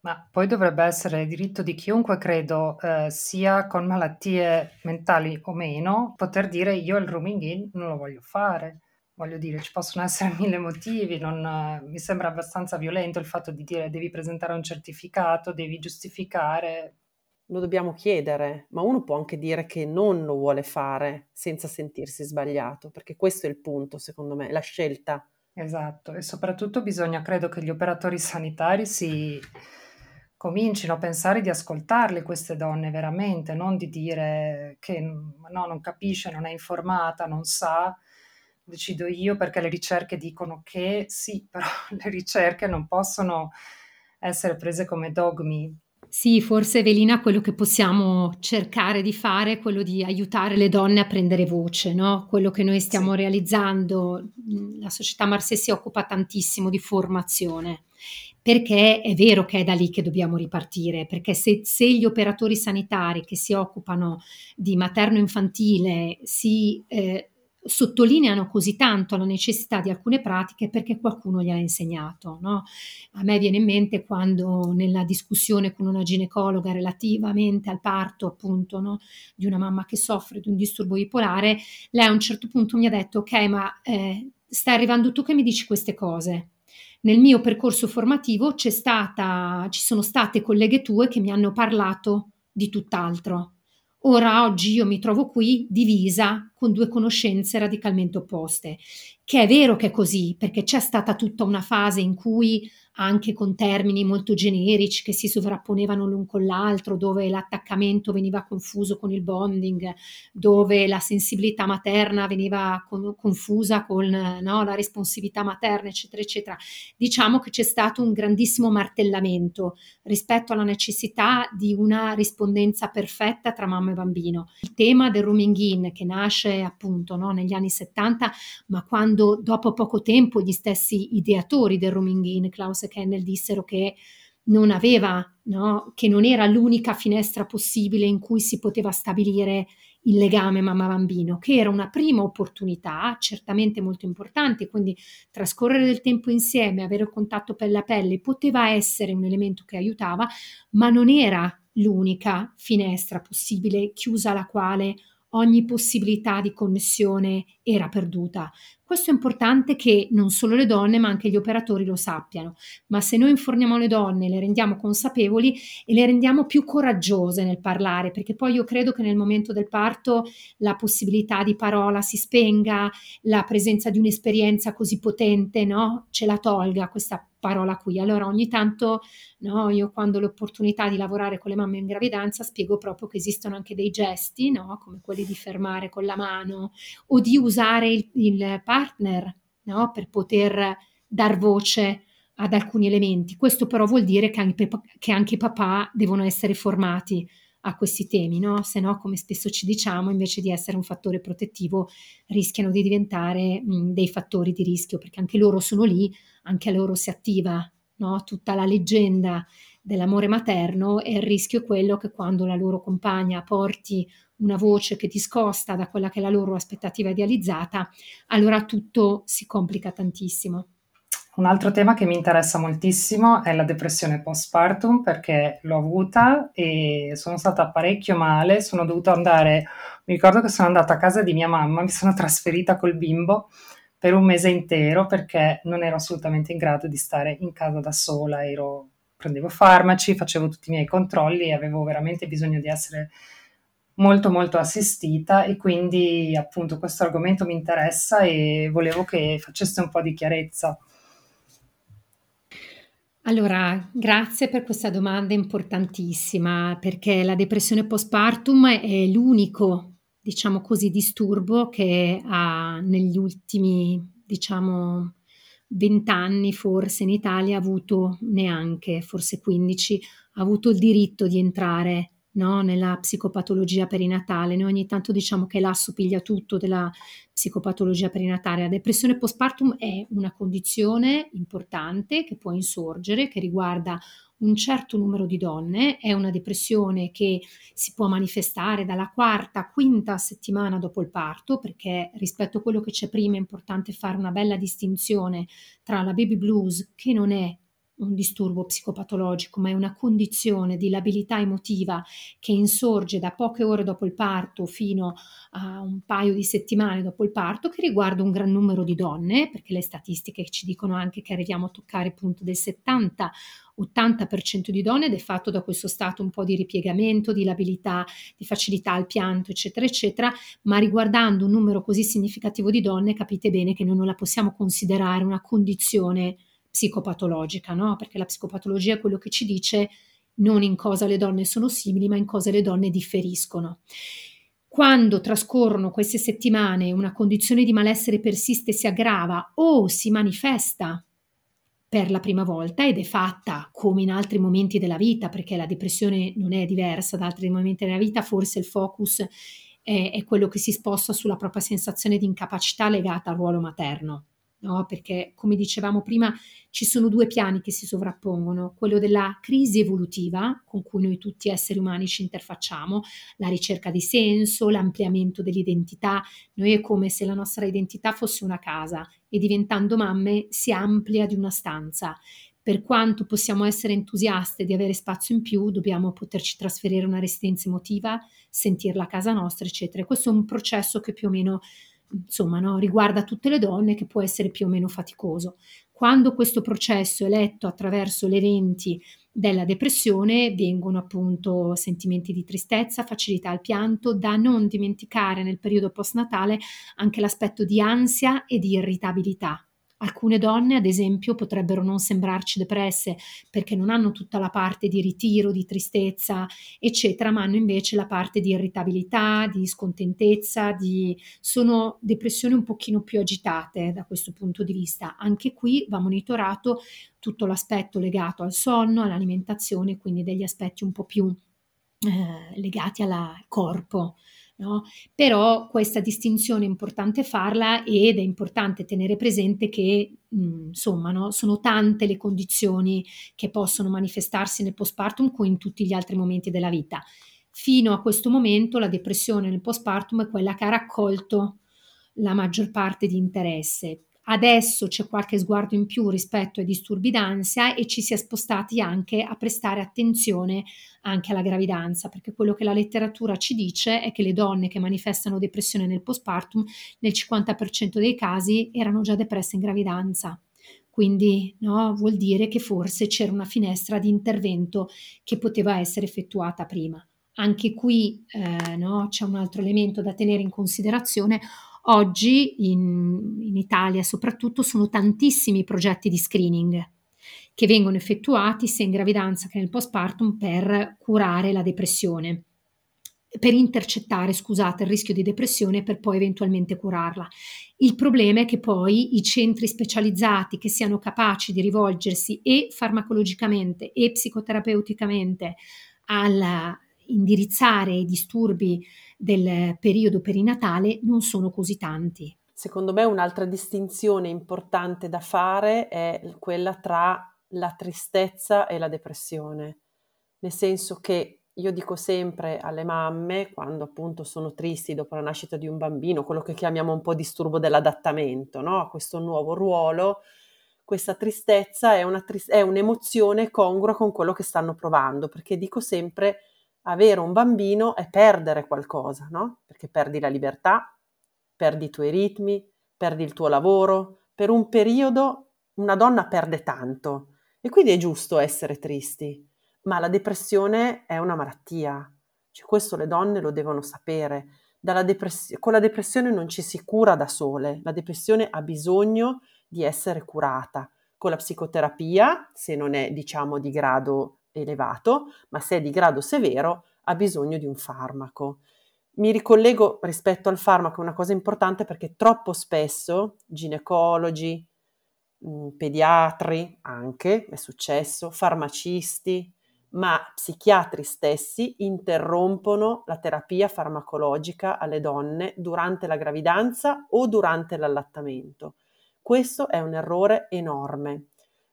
ma poi dovrebbe essere diritto di chiunque, credo, eh, sia con malattie mentali o meno, poter dire io il rooming in non lo voglio fare. Voglio dire, ci possono essere mille motivi, non, mi sembra abbastanza violento il fatto di dire devi presentare un certificato, devi giustificare. Lo dobbiamo chiedere, ma uno può anche dire che non lo vuole fare senza sentirsi sbagliato, perché questo è il punto, secondo me, la scelta. Esatto, e soprattutto bisogna, credo che gli operatori sanitari si comincino a pensare di ascoltarle queste donne veramente, non di dire che no, non capisce, non è informata, non sa, decido io perché le ricerche dicono che sì, però le ricerche non possono essere prese come dogmi. Sì, forse Evelina quello che possiamo cercare di fare è quello di aiutare le donne a prendere voce, no? Quello che noi stiamo sì. realizzando, la società Marse si occupa tantissimo di formazione perché è vero che è da lì che dobbiamo ripartire, perché se, se gli operatori sanitari che si occupano di materno-infantile si eh, sottolineano così tanto la necessità di alcune pratiche perché qualcuno gliel'ha insegnato. No? A me viene in mente quando nella discussione con una ginecologa relativamente al parto appunto no, di una mamma che soffre di un disturbo bipolare, lei a un certo punto mi ha detto ok ma eh, stai arrivando tu che mi dici queste cose nel mio percorso formativo stata, ci sono state colleghe tue che mi hanno parlato di tutt'altro. Ora oggi io mi trovo qui divisa con due conoscenze radicalmente opposte, che è vero che è così, perché c'è stata tutta una fase in cui anche con termini molto generici che si sovrapponevano l'un con l'altro, dove l'attaccamento veniva confuso con il bonding, dove la sensibilità materna veniva con, confusa con no, la responsività materna, eccetera, eccetera. Diciamo che c'è stato un grandissimo martellamento rispetto alla necessità di una rispondenza perfetta tra mamma e bambino. Il tema del rooming in che nasce appunto no, negli anni 70, ma quando dopo poco tempo gli stessi ideatori del rooming in, Klaus Kennel dissero che non aveva, no? che non era l'unica finestra possibile in cui si poteva stabilire il legame mamma-bambino, che era una prima opportunità certamente molto importante, quindi trascorrere del tempo insieme, avere contatto pelle a pelle poteva essere un elemento che aiutava, ma non era l'unica finestra possibile chiusa alla quale ogni possibilità di connessione era perduta. Questo è importante che non solo le donne, ma anche gli operatori lo sappiano. Ma se noi informiamo le donne, le rendiamo consapevoli e le rendiamo più coraggiose nel parlare, perché poi io credo che nel momento del parto la possibilità di parola si spenga, la presenza di un'esperienza così potente, no? Ce la tolga questa parola qui. Allora ogni tanto no, io quando ho l'opportunità di lavorare con le mamme in gravidanza spiego proprio che esistono anche dei gesti, no, come quelli di fermare con la mano o di usare il, il partner no, per poter dar voce ad alcuni elementi. Questo però vuol dire che anche, che anche i papà devono essere formati a questi temi, no? Se no, come spesso ci diciamo, invece di essere un fattore protettivo, rischiano di diventare mh, dei fattori di rischio, perché anche loro sono lì, anche a loro si attiva no? tutta la leggenda dell'amore materno e il rischio è quello che quando la loro compagna porti una voce che discosta da quella che è la loro aspettativa idealizzata, allora tutto si complica tantissimo. Un altro tema che mi interessa moltissimo è la depressione postpartum perché l'ho avuta e sono stata parecchio male, sono dovuta andare, mi ricordo che sono andata a casa di mia mamma, mi sono trasferita col bimbo per un mese intero perché non ero assolutamente in grado di stare in casa da sola, ero, prendevo farmaci, facevo tutti i miei controlli e avevo veramente bisogno di essere molto molto assistita e quindi appunto questo argomento mi interessa e volevo che facesse un po' di chiarezza. Allora, grazie per questa domanda importantissima, perché la depressione postpartum è l'unico, diciamo così, disturbo che ha negli ultimi, diciamo, vent'anni forse in Italia ha avuto neanche, forse 15, ha avuto il diritto di entrare no? nella psicopatologia perinatale. Noi ogni tanto diciamo che l'asso piglia tutto della psicopatologia perinatale. La depressione postpartum è una condizione importante che può insorgere, che riguarda un certo numero di donne, è una depressione che si può manifestare dalla quarta, quinta settimana dopo il parto, perché rispetto a quello che c'è prima è importante fare una bella distinzione tra la baby blues, che non è un disturbo psicopatologico, ma è una condizione di labilità emotiva che insorge da poche ore dopo il parto fino a un paio di settimane dopo il parto, che riguarda un gran numero di donne, perché le statistiche ci dicono anche che arriviamo a toccare il punto del 70 80% di donne ed è fatto da questo stato un po' di ripiegamento, di labilità, di facilità al pianto, eccetera, eccetera, ma riguardando un numero così significativo di donne capite bene che noi non la possiamo considerare una condizione psicopatologica, no? Perché la psicopatologia è quello che ci dice non in cosa le donne sono simili, ma in cosa le donne differiscono. Quando trascorrono queste settimane una condizione di malessere persiste, si aggrava o si manifesta per la prima volta ed è fatta come in altri momenti della vita, perché la depressione non è diversa da altri momenti della vita, forse il focus è, è quello che si sposta sulla propria sensazione di incapacità legata al ruolo materno no? perché come dicevamo prima ci sono due piani che si sovrappongono, quello della crisi evolutiva con cui noi tutti esseri umani ci interfacciamo, la ricerca di senso, l'ampliamento dell'identità, noi è come se la nostra identità fosse una casa e diventando mamme si amplia di una stanza. Per quanto possiamo essere entusiaste di avere spazio in più, dobbiamo poterci trasferire una residenza emotiva, sentirla a casa nostra, eccetera. Questo è un processo che più o meno insomma, no, riguarda tutte le donne che può essere più o meno faticoso. Quando questo processo è letto attraverso le lenti della depressione vengono appunto sentimenti di tristezza, facilità al pianto, da non dimenticare nel periodo postnatale anche l'aspetto di ansia e di irritabilità. Alcune donne, ad esempio, potrebbero non sembrarci depresse perché non hanno tutta la parte di ritiro, di tristezza, eccetera, ma hanno invece la parte di irritabilità, di scontentezza, di... sono depressioni un pochino più agitate da questo punto di vista. Anche qui va monitorato tutto l'aspetto legato al sonno, all'alimentazione, quindi degli aspetti un po' più eh, legati al corpo No? Però questa distinzione è importante farla ed è importante tenere presente che mh, insomma no? sono tante le condizioni che possono manifestarsi nel postpartum come in tutti gli altri momenti della vita. Fino a questo momento la depressione nel postpartum è quella che ha raccolto la maggior parte di interesse. Adesso c'è qualche sguardo in più rispetto ai disturbi d'ansia e ci si è spostati anche a prestare attenzione anche alla gravidanza, perché quello che la letteratura ci dice è che le donne che manifestano depressione nel postpartum nel 50% dei casi erano già depresse in gravidanza. Quindi no, vuol dire che forse c'era una finestra di intervento che poteva essere effettuata prima. Anche qui eh, no, c'è un altro elemento da tenere in considerazione, Oggi in, in Italia soprattutto sono tantissimi progetti di screening che vengono effettuati sia in gravidanza che nel postpartum per curare la depressione per intercettare, scusate, il rischio di depressione per poi eventualmente curarla. Il problema è che poi i centri specializzati che siano capaci di rivolgersi e farmacologicamente e psicoterapeuticamente al indirizzare i disturbi del periodo perinatale non sono così tanti. Secondo me un'altra distinzione importante da fare è quella tra la tristezza e la depressione, nel senso che io dico sempre alle mamme, quando appunto sono tristi dopo la nascita di un bambino, quello che chiamiamo un po' disturbo dell'adattamento no? a questo nuovo ruolo, questa tristezza è, una è un'emozione congrua con quello che stanno provando, perché dico sempre avere un bambino è perdere qualcosa, no? Perché perdi la libertà, perdi i tuoi ritmi, perdi il tuo lavoro. Per un periodo una donna perde tanto e quindi è giusto essere tristi, ma la depressione è una malattia. Cioè, questo le donne lo devono sapere. Depress- con la depressione non ci si cura da sole, la depressione ha bisogno di essere curata con la psicoterapia, se non è diciamo di grado elevato, ma se è di grado severo ha bisogno di un farmaco. Mi ricollego rispetto al farmaco, una cosa importante perché troppo spesso ginecologi, mm, pediatri anche, è successo, farmacisti, ma psichiatri stessi interrompono la terapia farmacologica alle donne durante la gravidanza o durante l'allattamento. Questo è un errore enorme.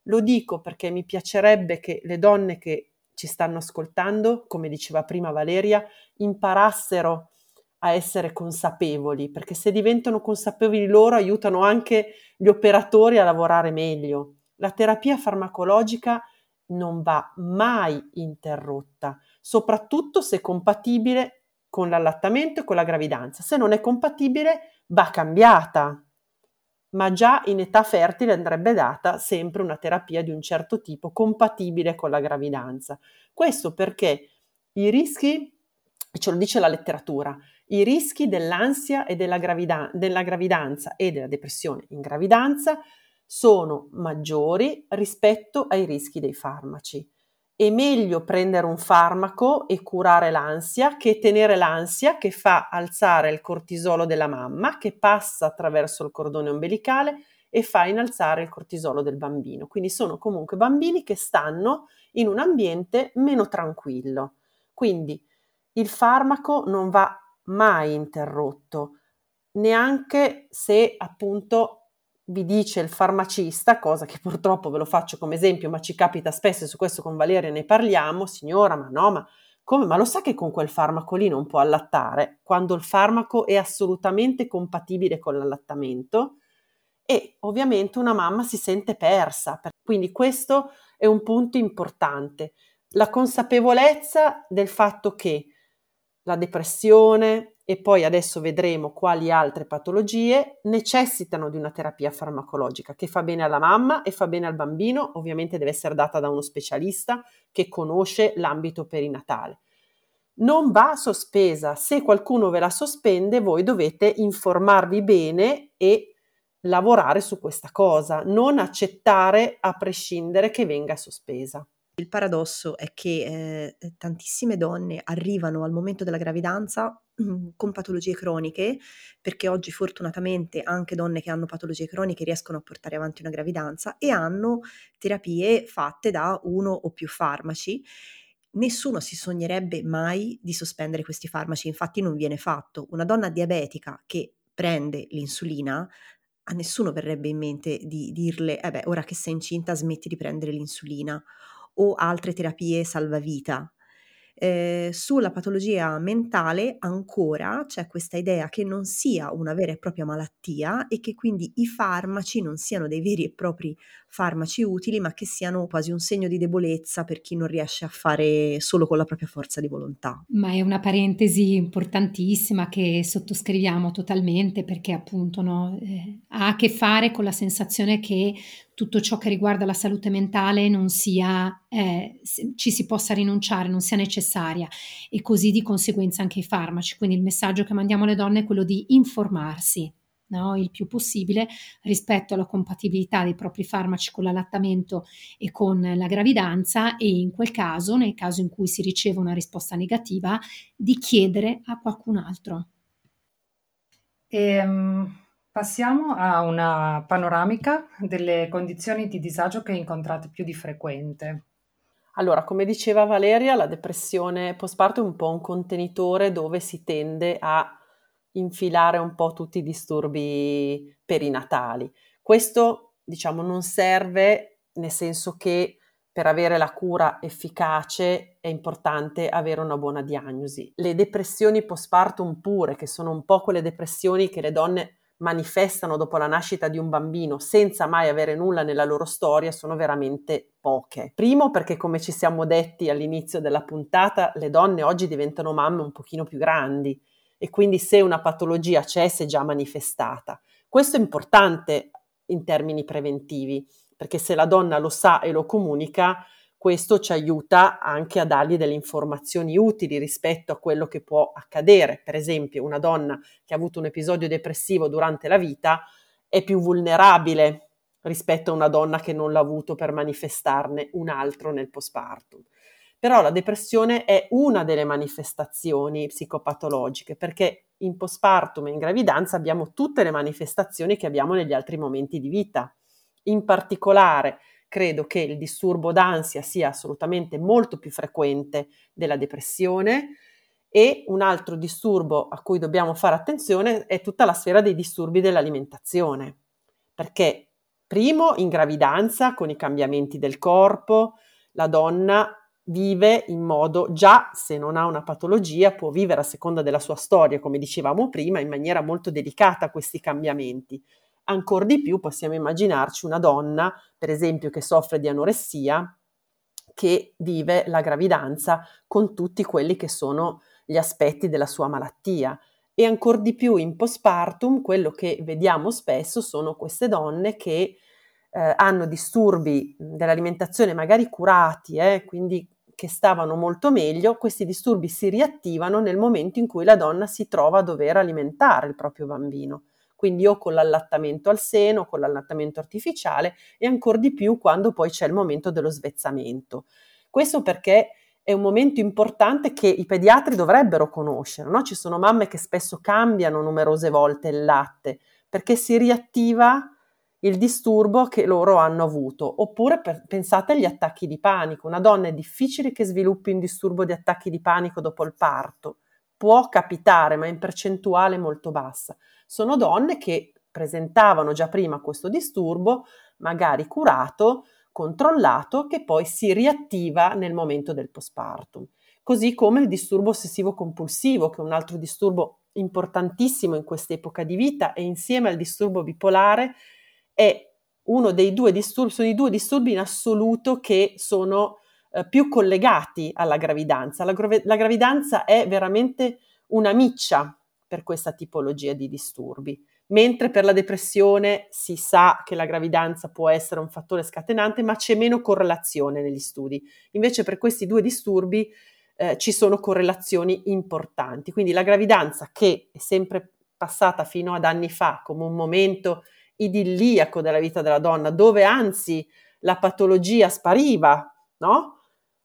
Lo dico perché mi piacerebbe che le donne che ci stanno ascoltando, come diceva prima Valeria, imparassero a essere consapevoli, perché se diventano consapevoli loro aiutano anche gli operatori a lavorare meglio. La terapia farmacologica non va mai interrotta, soprattutto se compatibile con l'allattamento e con la gravidanza. Se non è compatibile, va cambiata ma già in età fertile andrebbe data sempre una terapia di un certo tipo compatibile con la gravidanza. Questo perché i rischi, ce lo dice la letteratura, i rischi dell'ansia e della, gravida- della gravidanza e della depressione in gravidanza sono maggiori rispetto ai rischi dei farmaci è meglio prendere un farmaco e curare l'ansia che tenere l'ansia che fa alzare il cortisolo della mamma, che passa attraverso il cordone ombelicale e fa innalzare il cortisolo del bambino. Quindi sono comunque bambini che stanno in un ambiente meno tranquillo. Quindi il farmaco non va mai interrotto, neanche se appunto vi dice il farmacista, cosa che purtroppo ve lo faccio come esempio, ma ci capita spesso e su questo con Valeria ne parliamo, signora, ma no, ma come? Ma lo sa che con quel farmaco lì non può allattare, quando il farmaco è assolutamente compatibile con l'allattamento e ovviamente una mamma si sente persa. Quindi questo è un punto importante, la consapevolezza del fatto che la depressione, e poi adesso vedremo quali altre patologie necessitano di una terapia farmacologica che fa bene alla mamma e fa bene al bambino, ovviamente deve essere data da uno specialista che conosce l'ambito perinatale. Non va sospesa, se qualcuno ve la sospende voi dovete informarvi bene e lavorare su questa cosa, non accettare a prescindere che venga sospesa. Il paradosso è che eh, tantissime donne arrivano al momento della gravidanza con patologie croniche, perché oggi fortunatamente anche donne che hanno patologie croniche riescono a portare avanti una gravidanza e hanno terapie fatte da uno o più farmaci nessuno si sognerebbe mai di sospendere questi farmaci, infatti non viene fatto. Una donna diabetica che prende l'insulina, a nessuno verrebbe in mente di dirle, eh beh, ora che sei incinta smetti di prendere l'insulina o altre terapie salvavita. Eh, sulla patologia mentale ancora c'è questa idea che non sia una vera e propria malattia e che quindi i farmaci non siano dei veri e propri farmaci utili, ma che siano quasi un segno di debolezza per chi non riesce a fare solo con la propria forza di volontà. Ma è una parentesi importantissima che sottoscriviamo totalmente perché appunto no, eh, ha a che fare con la sensazione che tutto ciò che riguarda la salute mentale non sia, eh, ci si possa rinunciare, non sia necessaria e così di conseguenza anche i farmaci. Quindi il messaggio che mandiamo alle donne è quello di informarsi no, il più possibile rispetto alla compatibilità dei propri farmaci con l'allattamento e con la gravidanza e in quel caso, nel caso in cui si riceve una risposta negativa, di chiedere a qualcun altro. E, um Passiamo a una panoramica delle condizioni di disagio che incontrate più di frequente. Allora, come diceva Valeria, la depressione postparto è un po' un contenitore dove si tende a infilare un po' tutti i disturbi perinatali. Questo, diciamo, non serve nel senso che per avere la cura efficace è importante avere una buona diagnosi. Le depressioni postpartum pure, che sono un po' quelle depressioni che le donne manifestano dopo la nascita di un bambino senza mai avere nulla nella loro storia sono veramente poche. Primo perché come ci siamo detti all'inizio della puntata, le donne oggi diventano mamme un pochino più grandi e quindi se una patologia c'è si è già manifestata. Questo è importante in termini preventivi, perché se la donna lo sa e lo comunica, questo ci aiuta anche a dargli delle informazioni utili rispetto a quello che può accadere. Per esempio, una donna che ha avuto un episodio depressivo durante la vita è più vulnerabile rispetto a una donna che non l'ha avuto per manifestarne un altro nel postpartum. Però la depressione è una delle manifestazioni psicopatologiche perché in postpartum e in gravidanza abbiamo tutte le manifestazioni che abbiamo negli altri momenti di vita. In particolare, credo che il disturbo d'ansia sia assolutamente molto più frequente della depressione e un altro disturbo a cui dobbiamo fare attenzione è tutta la sfera dei disturbi dell'alimentazione, perché primo in gravidanza con i cambiamenti del corpo, la donna vive in modo, già se non ha una patologia, può vivere a seconda della sua storia, come dicevamo prima, in maniera molto delicata questi cambiamenti ancora di più possiamo immaginarci una donna, per esempio, che soffre di anoressia, che vive la gravidanza con tutti quelli che sono gli aspetti della sua malattia. E ancora di più in postpartum, quello che vediamo spesso sono queste donne che eh, hanno disturbi dell'alimentazione magari curati, eh, quindi che stavano molto meglio, questi disturbi si riattivano nel momento in cui la donna si trova a dover alimentare il proprio bambino quindi o con l'allattamento al seno, con l'allattamento artificiale e ancora di più quando poi c'è il momento dello svezzamento. Questo perché è un momento importante che i pediatri dovrebbero conoscere, no? Ci sono mamme che spesso cambiano numerose volte il latte perché si riattiva il disturbo che loro hanno avuto. Oppure per, pensate agli attacchi di panico. Una donna è difficile che sviluppi un disturbo di attacchi di panico dopo il parto. Può capitare, ma in percentuale molto bassa sono donne che presentavano già prima questo disturbo, magari curato, controllato, che poi si riattiva nel momento del postpartum. Così come il disturbo ossessivo compulsivo, che è un altro disturbo importantissimo in quest'epoca di vita e insieme al disturbo bipolare è uno dei due disturbi, sono i due disturbi in assoluto che sono eh, più collegati alla gravidanza. La, la gravidanza è veramente una miccia per questa tipologia di disturbi. Mentre per la depressione si sa che la gravidanza può essere un fattore scatenante, ma c'è meno correlazione negli studi. Invece per questi due disturbi eh, ci sono correlazioni importanti. Quindi la gravidanza, che è sempre passata fino ad anni fa come un momento idilliaco della vita della donna, dove anzi la patologia spariva, no?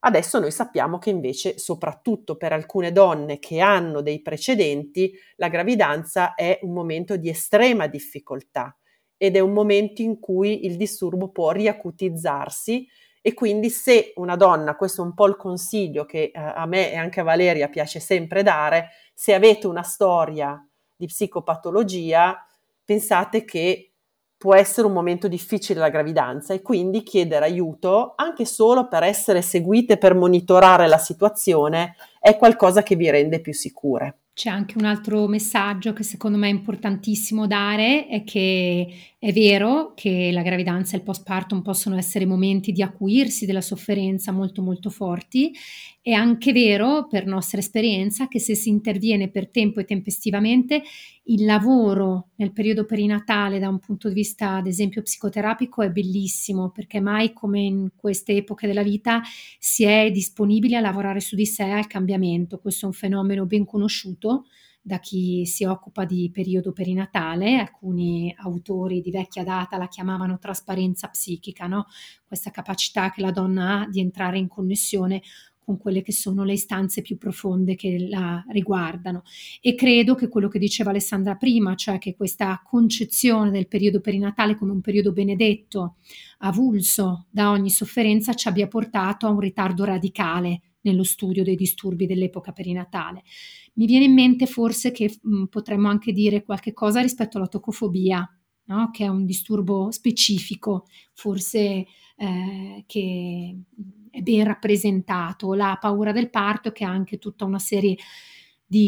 Adesso noi sappiamo che invece, soprattutto per alcune donne che hanno dei precedenti, la gravidanza è un momento di estrema difficoltà ed è un momento in cui il disturbo può riacutizzarsi E quindi se una donna, questo è un po' il consiglio che eh, a me e anche a Valeria piace sempre dare, se avete una storia di psicopatologia, pensate che può essere un momento difficile la gravidanza e quindi chiedere aiuto anche solo per essere seguite, per monitorare la situazione, è qualcosa che vi rende più sicure. C'è anche un altro messaggio che secondo me è importantissimo dare, è che è vero che la gravidanza e il postpartum possono essere momenti di acuirsi della sofferenza molto molto forti, è anche vero per nostra esperienza che se si interviene per tempo e tempestivamente, il lavoro nel periodo perinatale da un punto di vista ad esempio psicoterapico è bellissimo perché mai come in queste epoche della vita si è disponibili a lavorare su di sé al cambiamento. Questo è un fenomeno ben conosciuto da chi si occupa di periodo perinatale, alcuni autori di vecchia data la chiamavano trasparenza psichica, no? questa capacità che la donna ha di entrare in connessione con quelle che sono le istanze più profonde che la riguardano. E credo che quello che diceva Alessandra prima, cioè che questa concezione del periodo perinatale come un periodo benedetto, avulso da ogni sofferenza, ci abbia portato a un ritardo radicale nello studio dei disturbi dell'epoca perinatale. Mi viene in mente forse che mh, potremmo anche dire qualche cosa rispetto alla tocofobia, no? che è un disturbo specifico, forse eh, che è ben rappresentato, la paura del parto che ha anche tutta una serie di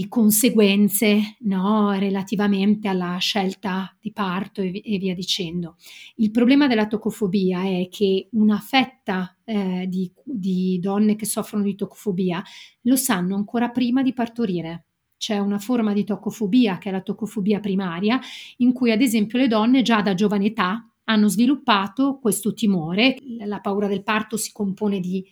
conseguenze no, relativamente alla scelta di parto e, e, via dicendo. Il problema della tocofobia è che una fetta eh, di, di donne che soffrono di tocofobia lo sanno ancora prima di partorire c'è una forma di tocofobia che è la tocofobia primaria, in cui ad esempio le donne già da giovane età hanno sviluppato questo timore. La paura del parto si compone di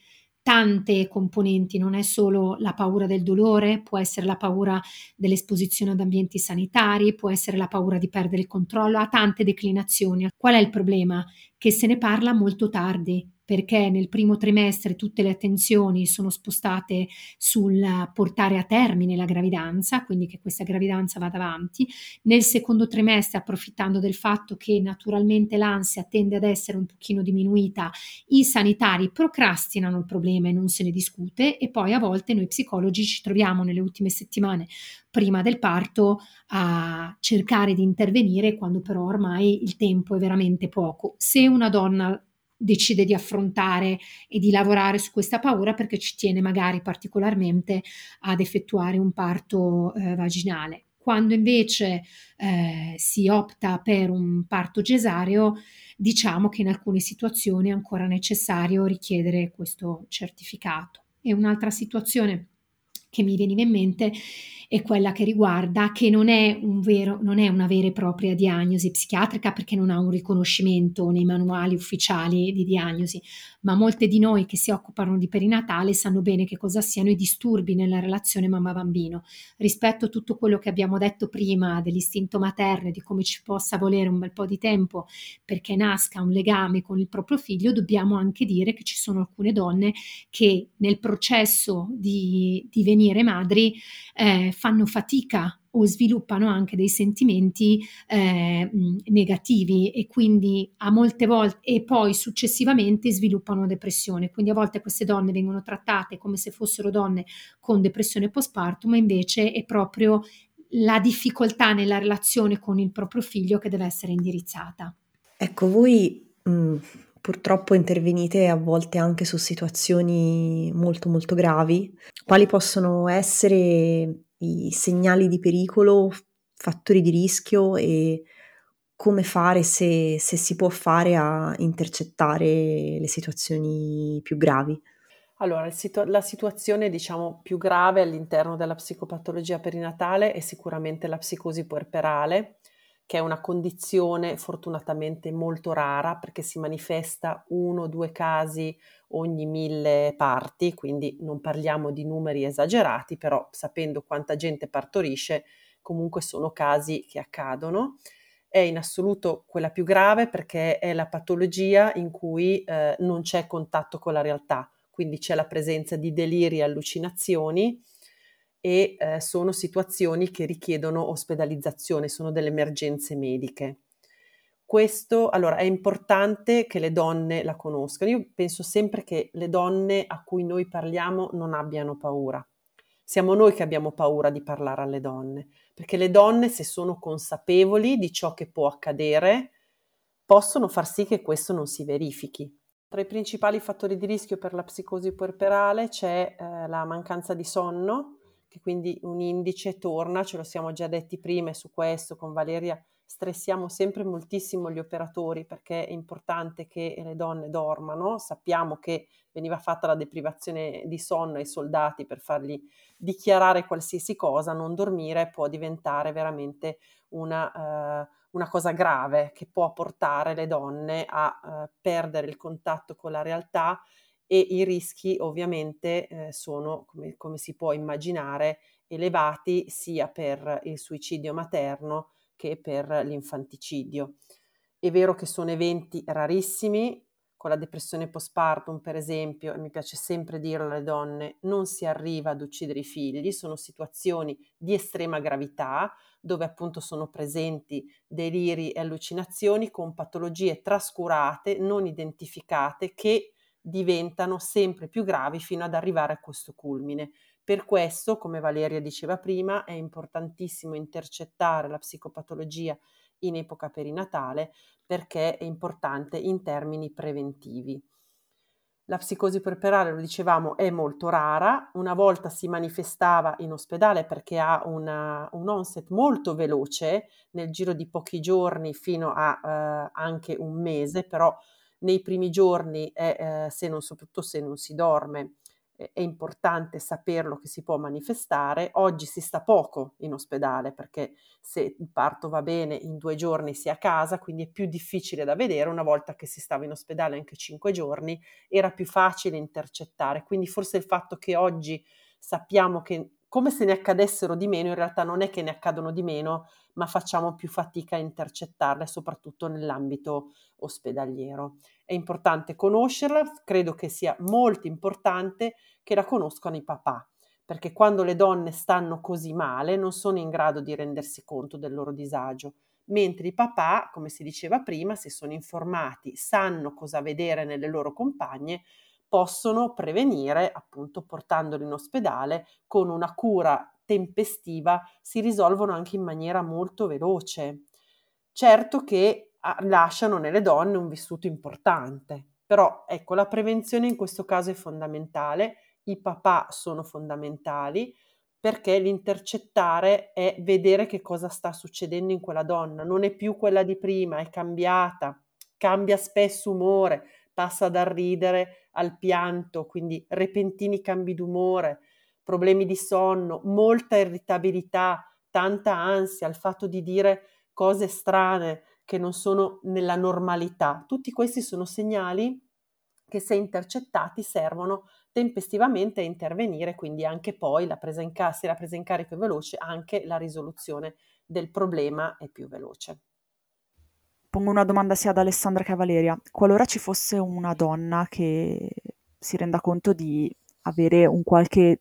tante componenti, non è solo la paura del dolore, può essere la paura dell'esposizione ad ambienti sanitari, può essere la paura di perdere il controllo, ha tante declinazioni. Qual è il problema? Che se ne parla molto tardi perché nel primo trimestre tutte le attenzioni sono spostate sul portare a termine la gravidanza, quindi che questa gravidanza vada avanti. Nel secondo trimestre, approfittando del fatto che naturalmente l'ansia tende ad essere un pochino diminuita, i sanitari procrastinano il problema e non se ne discute e poi a volte noi psicologi ci troviamo nelle ultime settimane prima del parto a cercare di intervenire quando però ormai il tempo è veramente poco. Se una donna decide di affrontare e di lavorare su questa paura perché ci tiene magari particolarmente ad effettuare un parto eh, vaginale. Quando invece eh, si opta per un parto cesareo, diciamo che in alcune situazioni è ancora necessario richiedere questo certificato. E un'altra situazione che mi veniva in mente è quella che riguarda che non è, un vero, non è una vera e propria diagnosi psichiatrica perché non ha un riconoscimento nei manuali ufficiali di diagnosi, ma molte di noi che si occupano di perinatale sanno bene che cosa siano i disturbi nella relazione mamma-bambino. Rispetto a tutto quello che abbiamo detto prima dell'istinto materno e di come ci possa volere un bel po' di tempo perché nasca un legame con il proprio figlio, dobbiamo anche dire che ci sono alcune donne che nel processo di divenire madri eh, fanno fatica o sviluppano anche dei sentimenti eh, negativi e quindi a molte volte e poi successivamente sviluppano depressione. Quindi a volte queste donne vengono trattate come se fossero donne con depressione postpartum, ma invece è proprio la difficoltà nella relazione con il proprio figlio che deve essere indirizzata. Ecco, voi mh, purtroppo intervenite a volte anche su situazioni molto molto gravi. Quali possono essere i segnali di pericolo, fattori di rischio e come fare, se, se si può fare, a intercettare le situazioni più gravi. Allora, la situazione diciamo più grave all'interno della psicopatologia perinatale è sicuramente la psicosi puerperale, che è una condizione fortunatamente molto rara perché si manifesta uno o due casi ogni mille parti, quindi non parliamo di numeri esagerati, però sapendo quanta gente partorisce, comunque sono casi che accadono. È in assoluto quella più grave perché è la patologia in cui eh, non c'è contatto con la realtà, quindi c'è la presenza di deliri e allucinazioni e eh, sono situazioni che richiedono ospedalizzazione, sono delle emergenze mediche. questo, allora, è importante che le donne la conoscano. Io penso sempre che le donne a cui noi parliamo non abbiano paura. Siamo noi che abbiamo paura di parlare alle donne, perché le donne, se sono consapevoli di ciò che può accadere, possono far sì che questo non si verifichi. Tra i principali fattori di rischio per la psicosi puerperale c'è eh, la mancanza di sonno, che quindi un indice torna, ce lo siamo già detti prima e su questo con Valeria stressiamo sempre moltissimo gli operatori perché è importante che le donne dormano. Sappiamo che veniva fatta la deprivazione di sonno ai soldati per fargli dichiarare qualsiasi cosa, non dormire può diventare veramente una, uh, una cosa grave che può portare le donne a uh, perdere il contatto con la realtà e i rischi ovviamente eh, sono, come, come si può immaginare, elevati sia per il suicidio materno che per l'infanticidio. È vero che sono eventi rarissimi, con la depressione postpartum per esempio, e mi piace sempre dirlo alle donne, non si arriva ad uccidere i figli, sono situazioni di estrema gravità dove appunto sono presenti deliri e allucinazioni con patologie trascurate, non identificate, che diventano sempre più gravi fino ad arrivare a questo culmine. Per questo, come Valeria diceva prima, è importantissimo intercettare la psicopatologia in epoca perinatale perché è importante in termini preventivi. La psicosi puerperale, lo dicevamo, è molto rara, una volta si manifestava in ospedale perché ha una, un onset molto veloce, nel giro di pochi giorni fino a eh, anche un mese, però nei primi giorni, è, eh, se non, soprattutto se non si dorme, è importante saperlo che si può manifestare. Oggi si sta poco in ospedale perché se il parto va bene in due giorni si è a casa, quindi è più difficile da vedere. Una volta che si stava in ospedale anche cinque giorni era più facile intercettare. Quindi forse il fatto che oggi sappiamo che come se ne accadessero di meno, in realtà non è che ne accadono di meno, ma facciamo più fatica a intercettarle, soprattutto nell'ambito ospedaliero. È importante conoscerla, credo che sia molto importante che la conoscano i papà, perché quando le donne stanno così male non sono in grado di rendersi conto del loro disagio, mentre i papà, come si diceva prima, se sono informati, sanno cosa vedere nelle loro compagne, possono prevenire, appunto portandoli in ospedale con una cura tempestiva, si risolvono anche in maniera molto veloce. Certo che ah, lasciano nelle donne un vissuto importante, però ecco, la prevenzione in questo caso è fondamentale, i papà sono fondamentali perché l'intercettare è vedere che cosa sta succedendo in quella donna, non è più quella di prima, è cambiata, cambia spesso umore, passa dal ridere al pianto, quindi repentini cambi d'umore, problemi di sonno, molta irritabilità, tanta ansia, il fatto di dire cose strane che non sono nella normalità. Tutti questi sono segnali che se intercettati servono tempestivamente a intervenire, quindi anche poi la presa in carico, se la presa in carico è veloce, anche la risoluzione del problema è più veloce. Pongo una domanda sia ad Alessandra che a Valeria. Qualora ci fosse una donna che si renda conto di avere un qualche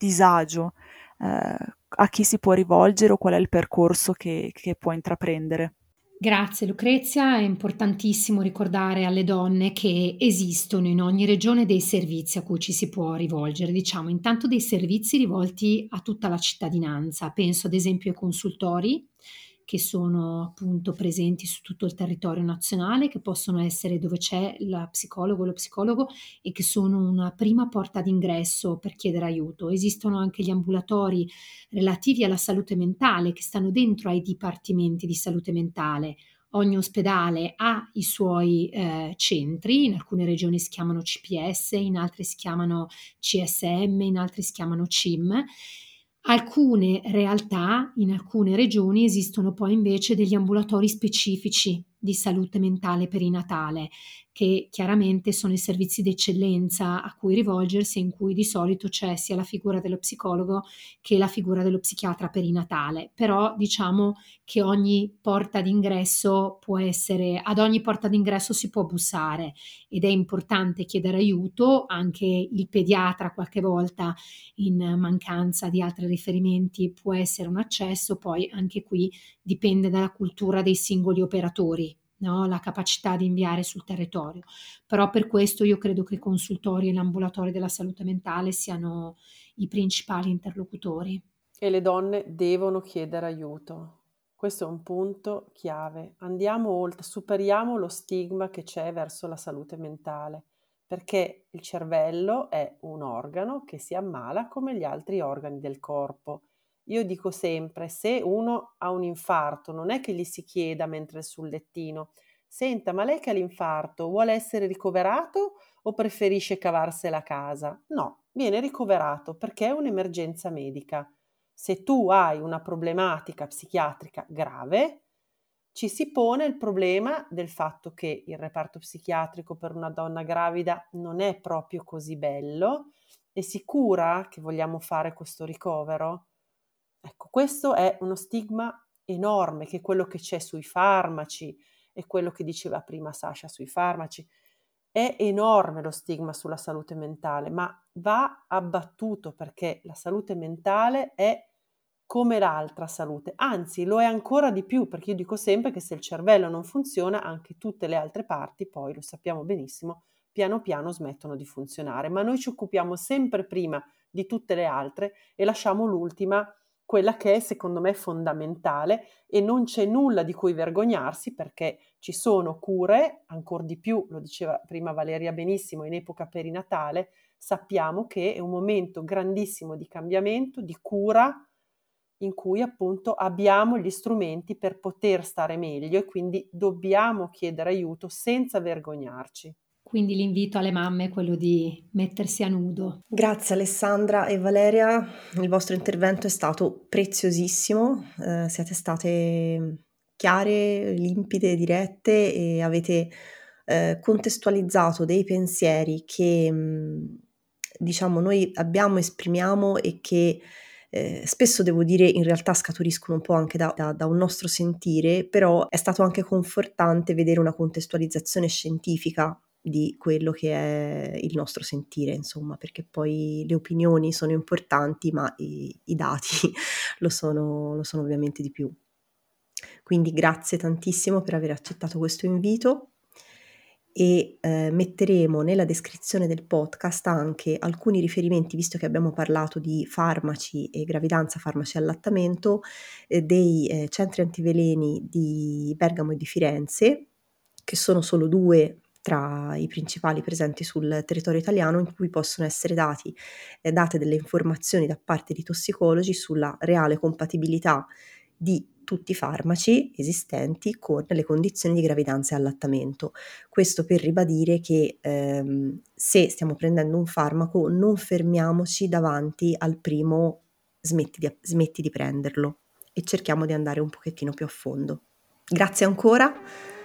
disagio, eh, a chi si può rivolgere o qual è il percorso che, che può intraprendere? Grazie Lucrezia, è importantissimo ricordare alle donne che esistono in ogni regione dei servizi a cui ci si può rivolgere, diciamo intanto dei servizi rivolti a tutta la cittadinanza, penso ad esempio ai consultori che sono appunto presenti su tutto il territorio nazionale, che possono essere dove c'è la psicologo o lo psicologo e che sono una prima porta d'ingresso per chiedere aiuto. Esistono anche gli ambulatori relativi alla salute mentale che stanno dentro ai dipartimenti di salute mentale. Ogni ospedale ha i suoi eh, centri, in alcune regioni si chiamano CPS, in altre si chiamano CSM, in altre si chiamano CIM Alcune realtà, in alcune regioni, esistono poi invece degli ambulatori specifici di salute mentale perinatale che chiaramente sono i servizi d'eccellenza a cui rivolgersi, in cui di solito c'è sia la figura dello psicologo che la figura dello psichiatra perinatale. Però diciamo che ogni porta d'ingresso può essere, ad ogni porta d'ingresso si può bussare ed è importante chiedere aiuto, anche il pediatra qualche volta in mancanza di altri riferimenti può essere un accesso, poi anche qui dipende dalla cultura dei singoli operatori no? la capacità di inviare sul territorio. Però per questo io credo che i consultori e l'ambulatorio della salute mentale siano i principali interlocutori. E le donne devono chiedere aiuto. Questo è un punto chiave. Andiamo oltre, superiamo lo stigma che c'è verso la salute mentale, perché il cervello è un organo che si ammala come gli altri organi del corpo. Io dico sempre, se uno ha un infarto, non è che gli si chieda mentre è sul lettino, senta, ma lei che ha l'infarto vuole essere ricoverato o preferisce cavarsela a casa? No, viene ricoverato perché è un'emergenza medica se tu hai una problematica psichiatrica grave, ci si pone il problema del fatto che il reparto psichiatrico per una donna gravida non è proprio così bello e sicura che vogliamo fare questo ricovero? Ecco, questo è uno stigma enorme che è quello che c'è sui farmaci e quello che diceva prima Sasha sui farmaci. È enorme lo stigma sulla salute mentale, ma va abbattuto perché la salute mentale è come l'altra salute, anzi lo è ancora di più perché io dico sempre che se il cervello non funziona anche tutte le altre parti, poi lo sappiamo benissimo, piano piano smettono di funzionare, ma noi ci occupiamo sempre prima di tutte le altre e lasciamo l'ultima, quella che è secondo me fondamentale e non c'è nulla di cui vergognarsi perché ci sono cure, ancora di più, lo diceva prima Valeria benissimo, in epoca perinatale, sappiamo che è un momento grandissimo di cambiamento, di cura, in cui appunto abbiamo gli strumenti per poter stare meglio e quindi dobbiamo chiedere aiuto senza vergognarci. Quindi l'invito alle mamme è quello di mettersi a nudo. Grazie Alessandra e Valeria, il vostro intervento è stato preziosissimo, eh, siete state chiare, limpide, dirette e avete eh, contestualizzato dei pensieri che mm, diciamo noi abbiamo, esprimiamo e che eh, spesso devo dire in realtà scaturiscono un po' anche da, da, da, un nostro sentire, però è stato anche confortante vedere una contestualizzazione scientifica di quello che è il nostro sentire, insomma, perché poi le opinioni sono importanti, ma i, i dati lo sono, lo sono ovviamente di più. Quindi grazie tantissimo per aver accettato questo invito e eh, metteremo nella descrizione del podcast anche alcuni riferimenti, visto che abbiamo parlato di farmaci e gravidanza, farmaci e allattamento, eh, dei eh, centri antiveleni di Bergamo e di Firenze, che sono solo due tra i principali presenti sul territorio italiano in cui possono essere dati, eh, date delle informazioni da parte di tossicologi sulla reale compatibilità di tutti i farmaci esistenti con le condizioni di gravidanza e allattamento. Questo per ribadire che ehm, se stiamo prendendo un farmaco non fermiamoci davanti al primo smetti di, smetti di prenderlo e cerchiamo di andare un pochettino più a fondo. Grazie ancora.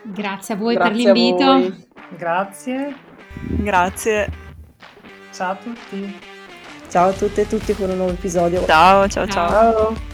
Grazie a voi Grazie per l'invito. Grazie. Grazie. Ciao a tutti. Ciao a tutte e tutti con un nuovo episodio. Ciao, ciao, ciao. ciao.